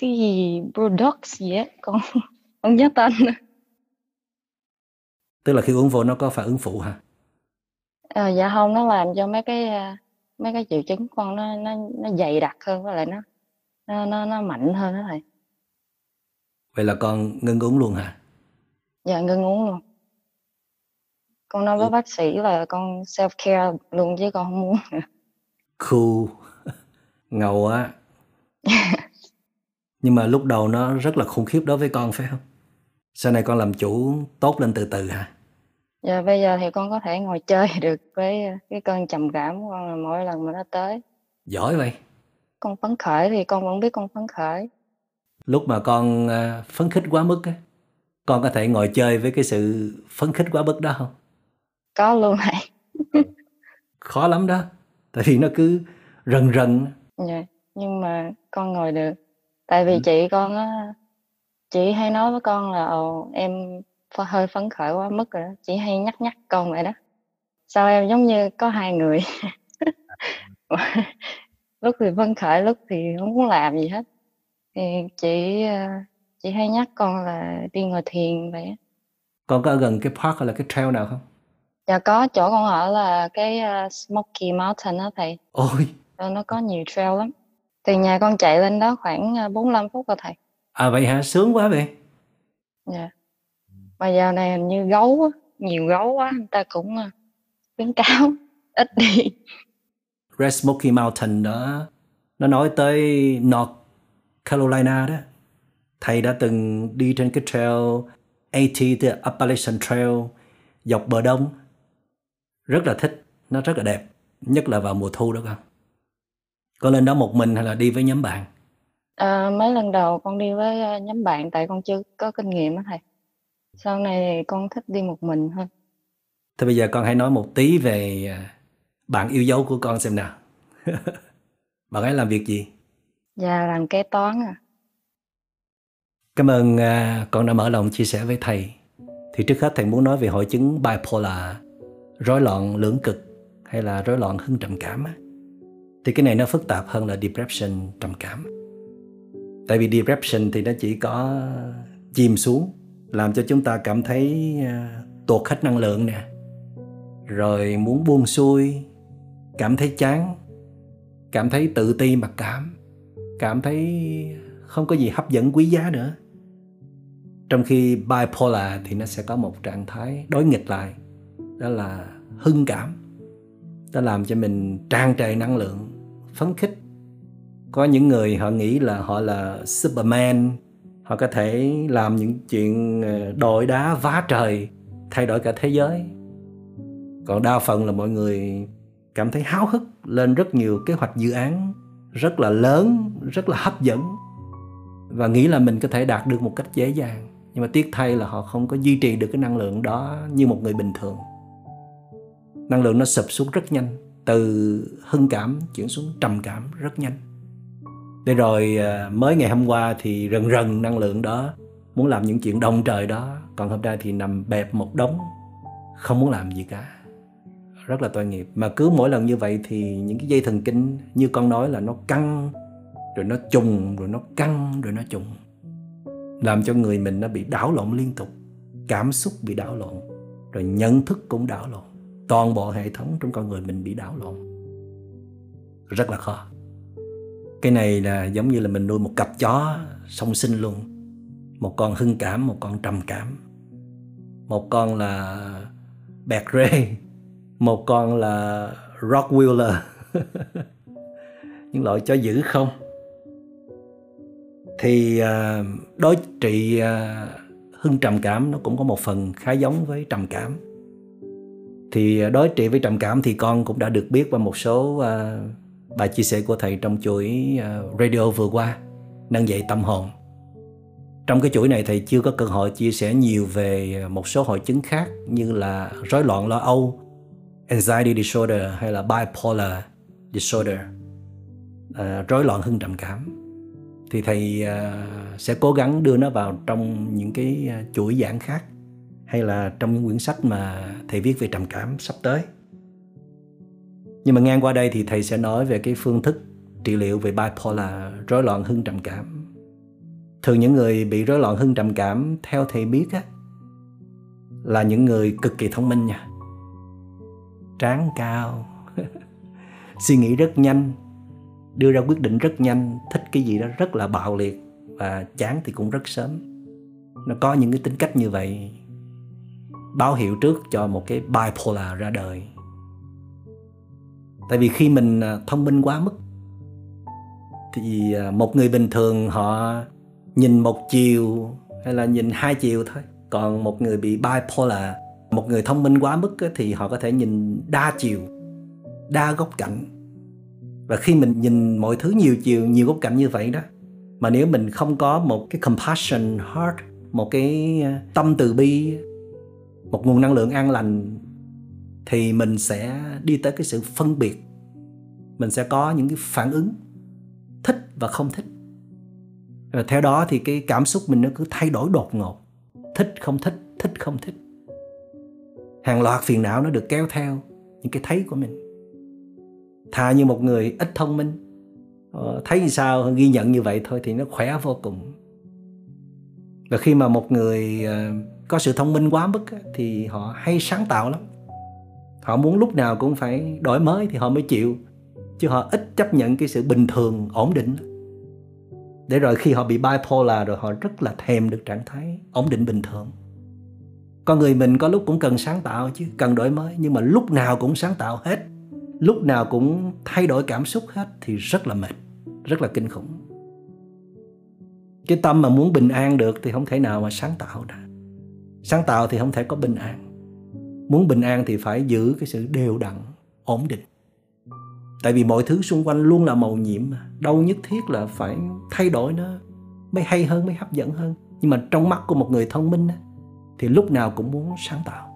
cái gì Brodox gì á con không nhớ tên nữa. Tức là khi uống vô nó có phản ứng phụ hả? Ờ, dạ không nó làm cho mấy cái mấy cái triệu chứng con nó nó nó dày đặc hơn với lại nó nó nó, nó mạnh hơn đó thầy Vậy là con ngưng uống luôn hả? dạ ngưng uống luôn con nói với bác sĩ là con self care luôn chứ con không muốn nữa Cool. Ngầu á. Nhưng mà lúc đầu nó rất là khủng khiếp đối với con phải không? Sau này con làm chủ tốt lên từ từ hả? Dạ bây giờ thì con có thể ngồi chơi được với cái cơn trầm cảm của con là mỗi lần mà nó tới. Giỏi vậy. Con phấn khởi thì con vẫn biết con phấn khởi. Lúc mà con à, phấn khích quá mức á, con có thể ngồi chơi với cái sự phấn khích quá mức đó không? Có luôn này. Khó lắm đó. Tại vì nó cứ rần rần. Dạ. nhưng mà con ngồi được tại vì Ừ. chị con á chị hay nói với con là ồ em hơi phấn khởi quá mức rồi đó. Chị hay nhắc nhắc con vậy đó. Sao em giống như có hai người? Lúc thì phấn khởi lúc thì không muốn làm gì hết. Thì chị ờ, chị hay nhắc con là đi ngồi thiền vậy con có ở gần cái park hay là cái trail nào không? Dạ có. Chỗ con ở là cái ờ, Smoky Mountain đó thầy. Ôi. Ờ, nó có nhiều trail lắm. Từ nhà con chạy lên đó khoảng ờ, 45 phút rồi thầy. À vậy hả? Sướng quá vậy. Dạ. Mà giờ này hình như gấu á, nhiều gấu quá người ta cũng ờ, khuyến cáo ít đi. Red Smoky Mountain đó nó nói tới North Carolina đó thầy đã từng đi trên cái trail AT the Appalachian Trail dọc bờ đông rất là thích nó rất là đẹp nhất là vào mùa thu đó con con lên đó một mình hay là đi với nhóm bạn Ờ, mấy lần đầu con đi với ờ, nhóm bạn tại con chưa có kinh nghiệm á thầy. Sau này thì con thích đi một mình hơn. Thế bây giờ con hãy nói một tí về à, bạn yêu dấu của con xem nào. bạn ấy làm việc gì? Và làm kế toán à. Cảm ơn à, con đã mở lòng chia sẻ với thầy. Thì trước hết thầy muốn nói về hội chứng bipolar, rối loạn lưỡng cực hay là rối loạn hưng trầm cảm á. Thì cái này nó phức tạp hơn là depression trầm cảm. Tại vì depression thì nó chỉ có chìm xuống làm cho chúng ta cảm thấy à, tuột hết năng lượng nè. Rồi muốn buông xuôi, cảm thấy chán, cảm thấy tự ti mặc cảm, cảm thấy không có gì hấp dẫn quý giá nữa. Trong khi bipolar thì nó sẽ có một trạng thái đối nghịch lại, đó là hưng cảm. Nó làm cho mình tràn trề năng lượng, phấn khích. Có những người họ nghĩ là họ là Superman, họ có thể làm những chuyện ờ, đội đá vá trời, thay đổi cả thế giới. Còn đa phần là mọi người cảm thấy háo hức lên rất nhiều kế hoạch dự án rất là lớn, rất là hấp dẫn và nghĩ là mình có thể đạt được một cách dễ dàng. Nhưng mà tiếc thay là họ không có duy trì được cái năng lượng đó như một người bình thường. Năng lượng nó sụp xuống rất nhanh, từ hưng cảm chuyển xuống trầm cảm rất nhanh. Để rồi à, mới ngày hôm qua thì rần rần năng lượng đó muốn làm những chuyện đồng trời đó, còn hôm nay thì nằm bẹp một đống không muốn làm gì cả. Rất là tội nghiệp. Mà cứ mỗi lần như vậy thì những cái dây thần kinh như con nói là nó căng rồi nó trùng rồi nó căng rồi nó trùng làm cho người mình nó bị đảo lộn liên tục cảm xúc bị đảo lộn rồi nhận thức cũng đảo lộn. Toàn bộ hệ thống trong con người mình bị đảo lộn. Rất là khó cái này là giống như là mình nuôi một cặp chó song sinh luôn. Một con hưng cảm, một con trầm cảm. Một con là bẹt rê, một con là rockwheeler những loại chó dữ không? Thì à, đối trị à, hưng trầm cảm nó cũng có một phần khá giống với trầm cảm. Thì à, đối trị với trầm cảm thì con cũng đã được biết qua một số bài chia sẻ của thầy trong chuỗi ờ, radio vừa qua nâng dậy tâm hồn. Trong cái chuỗi này thầy chưa có cơ hội chia sẻ nhiều về ờ, một số hội chứng khác như là rối loạn lo âu anxiety disorder hay là bipolar disorder à, rối loạn hưng trầm cảm. Thì thầy à, sẽ cố gắng đưa nó vào trong những cái chuỗi giảng khác hay là trong những quyển sách mà thầy viết về trầm cảm sắp tới nhưng mà ngang qua đây thì thầy sẽ nói về cái phương thức trị liệu về bipolar, rối loạn hưng trầm cảm. Thường những người bị rối loạn hưng trầm cảm, theo thầy biết á, là những người cực kỳ thông minh nha. Tráng cao, suy nghĩ rất nhanh, đưa ra quyết định rất nhanh, thích cái gì đó rất là bạo liệt và chán thì cũng rất sớm. Nó có những cái tính cách như vậy, báo hiệu trước cho một cái bipolar ra đời tại vì khi mình à, thông minh quá mức, thì à, một người bình thường họ nhìn một chiều hay là nhìn hai chiều thôi. Còn một người bị bipolar, một người thông minh quá mức thì họ có thể nhìn đa chiều, đa góc cạnh. Và khi mình nhìn mọi thứ nhiều chiều, nhiều góc cạnh như vậy đó, mà nếu mình không có một cái compassion, heart, một cái à, tâm từ bi, một nguồn năng lượng an lành thì mình sẽ đi tới cái sự phân biệt. Mình sẽ có những cái phản ứng thích và không thích. Và theo đó thì cái cảm xúc mình nó cứ thay đổi đột ngột. Thích, không thích thích, không thích. Hàng loạt phiền não nó được kéo theo những cái thấy của mình. Thà như một người ít thông minh ờ, thấy như sao, ghi nhận như vậy thôi thì nó khỏe vô cùng. Và khi mà một người ờ, có sự thông minh quá mức thì họ hay sáng tạo lắm họ muốn lúc nào cũng phải đổi mới thì họ mới chịu. Chứ họ ít chấp nhận cái sự bình thường, ổn định. Để rồi khi họ bị bipolar rồi, họ rất là thèm được trạng thái ổn định bình thường. Con người mình có lúc cũng cần sáng tạo chứ, cần đổi mới. Nhưng mà lúc nào cũng sáng tạo hết. Lúc nào cũng thay đổi cảm xúc hết thì rất là mệt, rất là kinh khủng. Cái tâm mà muốn bình an được thì không thể nào mà sáng tạo được. Sáng tạo thì không thể có bình an muốn bình an thì phải giữ cái sự đều đặn, ổn định. Tại vì mọi thứ xung quanh luôn là màu nhiệm mà. Đâu nhất thiết là phải thay đổi nó, mới hay hơn, mới hấp dẫn hơn. Nhưng mà trong mắt của một người thông minh thì lúc nào cũng muốn sáng tạo.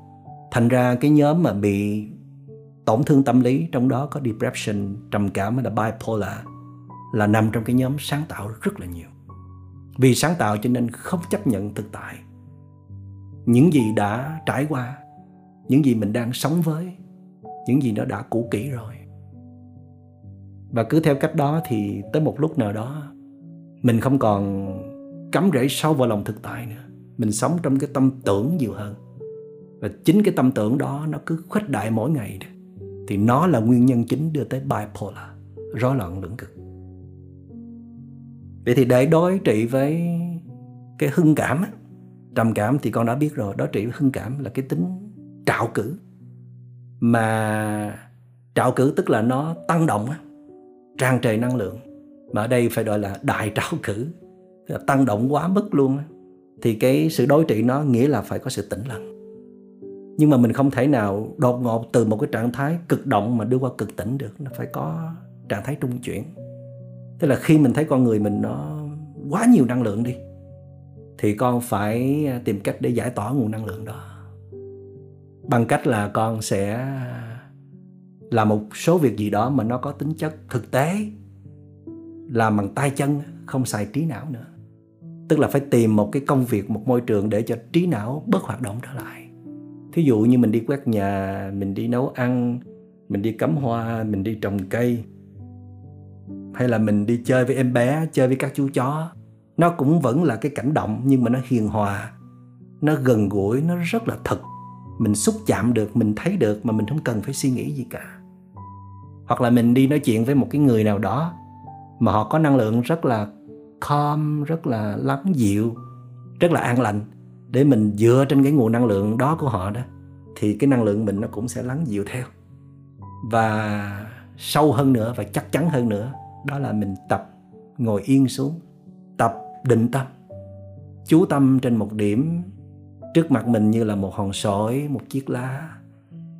Thành ra cái nhóm mà bị tổn thương tâm lý, trong đó có depression, trầm cảm hay là bipolar là nằm trong cái nhóm sáng tạo rất là nhiều. Vì sáng tạo cho nên không chấp nhận thực tại. Những gì đã trải qua những gì mình đang sống với, những gì nó đã cũ kỹ rồi. Và cứ theo cách đó thì tới một lúc nào đó, mình không còn cắm rễ sâu vào lòng thực tại nữa. Mình sống trong cái tâm tưởng nhiều hơn. Và chính cái tâm tưởng đó nó cứ khuếch đại mỗi ngày thì nó là nguyên nhân chính đưa tới bipolar, rối loạn lưỡng cực. Vậy thì để đối trị với cái hưng cảm trầm cảm thì con đã biết rồi, đối trị với hưng cảm là cái tính trạo cử. Mà trạo cử tức là nó tăng động á, tràn trề năng lượng. Mà ở đây phải gọi là đại trạo cử là tăng động quá mức luôn á. Thì cái sự đối trị nó nghĩa là phải có sự tĩnh lặng. Nhưng mà mình không thể nào đột ngột từ một cái trạng thái cực động mà đưa qua cực tĩnh được, nó phải có trạng thái trung chuyển. Tức là khi mình thấy con người mình nó quá nhiều năng lượng đi, thì con phải tìm cách để giải tỏa nguồn năng lượng đó bằng cách là con sẽ làm một số việc gì đó mà nó có tính chất thực tế, làm bằng tay chân, không xài trí não nữa. Tức là phải tìm một cái công việc, một môi trường để cho trí não bớt hoạt động trở lại. Thí dụ như mình đi quét nhà, mình đi nấu ăn, mình đi cắm hoa, mình đi trồng cây, hay là mình đi chơi với em bé, chơi với các chú chó, nó cũng vẫn là cái cảnh động nhưng mà nó hiền hòa, nó gần gũi, nó rất là thật mình xúc chạm được, mình thấy được mà mình không cần phải suy nghĩ gì cả. Hoặc là mình đi nói chuyện với một cái người nào đó mà họ có năng lượng rất là calm, rất là lắng dịu, rất là an lành để mình dựa trên cái nguồn năng lượng đó của họ đó, thì cái năng lượng mình nó cũng sẽ lắng dịu theo. Và sâu hơn nữa và chắc chắn hơn nữa, đó là mình tập ngồi yên xuống, tập định tâm, chú tâm trên một điểm trước mặt mình như là một hòn sỏi, một chiếc lá,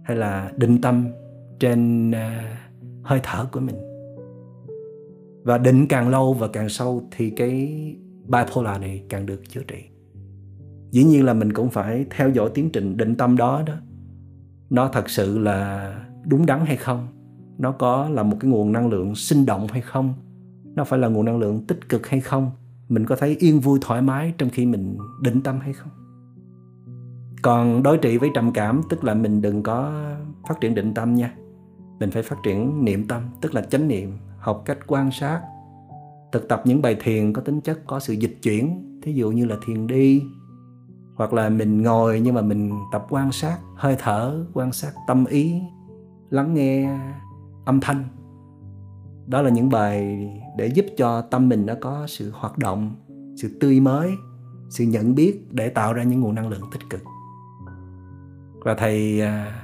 hay là định tâm trên à, hơi thở của mình. Và định càng lâu và càng sâu thì cái bipolar này càng được chữa trị. Dĩ nhiên là mình cũng phải theo dõi tiến trình định tâm đó đó. Nó thật sự là đúng đắn hay không? Nó có là một cái nguồn năng lượng sinh động hay không? Nó phải là nguồn năng lượng tích cực hay không? Mình có thấy yên vui thoải mái trong khi mình định tâm hay không? Còn đối trị với trầm cảm, tức là mình đừng có phát triển định tâm nha. Mình phải phát triển niệm tâm, tức là chánh niệm, học cách quan sát, thực tập những bài thiền có tính chất có sự dịch chuyển. Thí dụ như là thiền đi, hoặc là mình ngồi nhưng mà mình tập quan sát, hơi thở, quan sát tâm ý, lắng nghe âm thanh. Đó là những bài để giúp cho tâm mình nó có sự hoạt động, sự tươi mới, sự nhận biết để tạo ra những nguồn năng lượng tích cực và thầy à,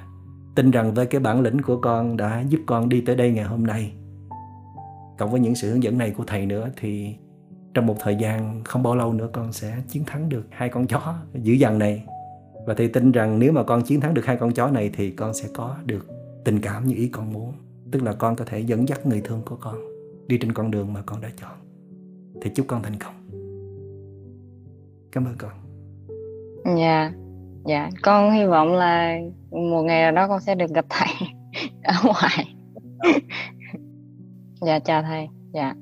tin rằng với cái bản lĩnh của con đã giúp con đi tới đây ngày hôm nay cộng với những sự hướng dẫn này của thầy nữa thì trong một thời gian không bao lâu nữa con sẽ chiến thắng được hai con chó dữ dằn này. Và thầy tin rằng nếu mà con chiến thắng được hai con chó này thì con sẽ có được tình cảm như ý con muốn tức là con có thể dẫn dắt người thương của con đi trên con đường mà con đã chọn. Thì chúc con thành công. Cảm ơn con. Dạ dạ con hy vọng là một ngày nào đó con sẽ được gặp thầy ở ngoài. Dạ. Chào thầy. Dạ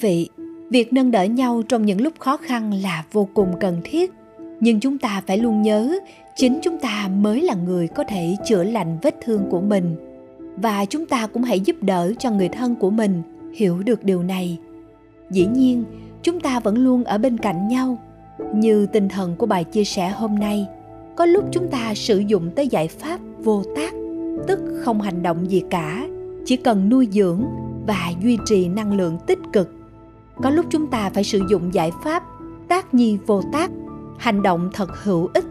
vị, việc nâng đỡ nhau trong những lúc khó khăn là vô cùng cần thiết, nhưng chúng ta phải luôn nhớ chính chúng ta mới là người có thể chữa lành vết thương của mình và chúng ta cũng hãy giúp đỡ cho người thân của mình hiểu được điều này. Dĩ nhiên, chúng ta vẫn luôn ở bên cạnh nhau. Như tinh thần của bài chia sẻ hôm nay, có lúc chúng ta sử dụng tới giải pháp vô tác, tức không hành động gì cả, chỉ cần nuôi dưỡng và duy trì năng lượng tích cực có lúc chúng ta phải sử dụng giải pháp tác nhi vô tác, hành động thật hữu ích,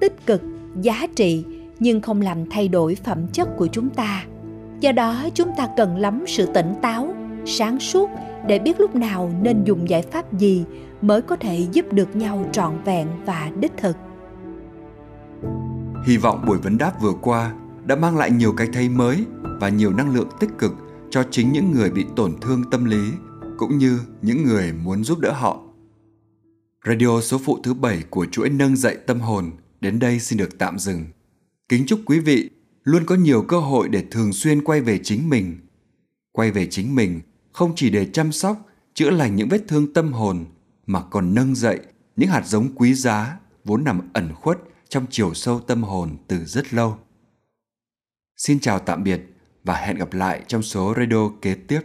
tích cực, giá trị, nhưng không làm thay đổi phẩm chất của chúng ta. Do đó, chúng ta cần lắm sự tỉnh táo, sáng suốt để biết lúc nào nên dùng giải pháp gì mới có thể giúp được nhau trọn vẹn và đích thực. Hy vọng buổi vấn đáp vừa qua đã mang lại nhiều cái thấy mới và nhiều năng lượng tích cực cho chính những người bị tổn thương tâm lý cũng như những người muốn giúp đỡ họ. Radio số phụ thứ 7 của chuỗi nâng dậy tâm hồn đến đây xin được tạm dừng. Kính chúc quý vị luôn có nhiều cơ hội để thường xuyên quay về chính mình. Quay về chính mình không chỉ để chăm sóc, chữa lành những vết thương tâm hồn mà còn nâng dậy những hạt giống quý giá vốn nằm ẩn khuất trong chiều sâu tâm hồn từ rất lâu. Xin chào tạm biệt và hẹn gặp lại trong số radio kế tiếp.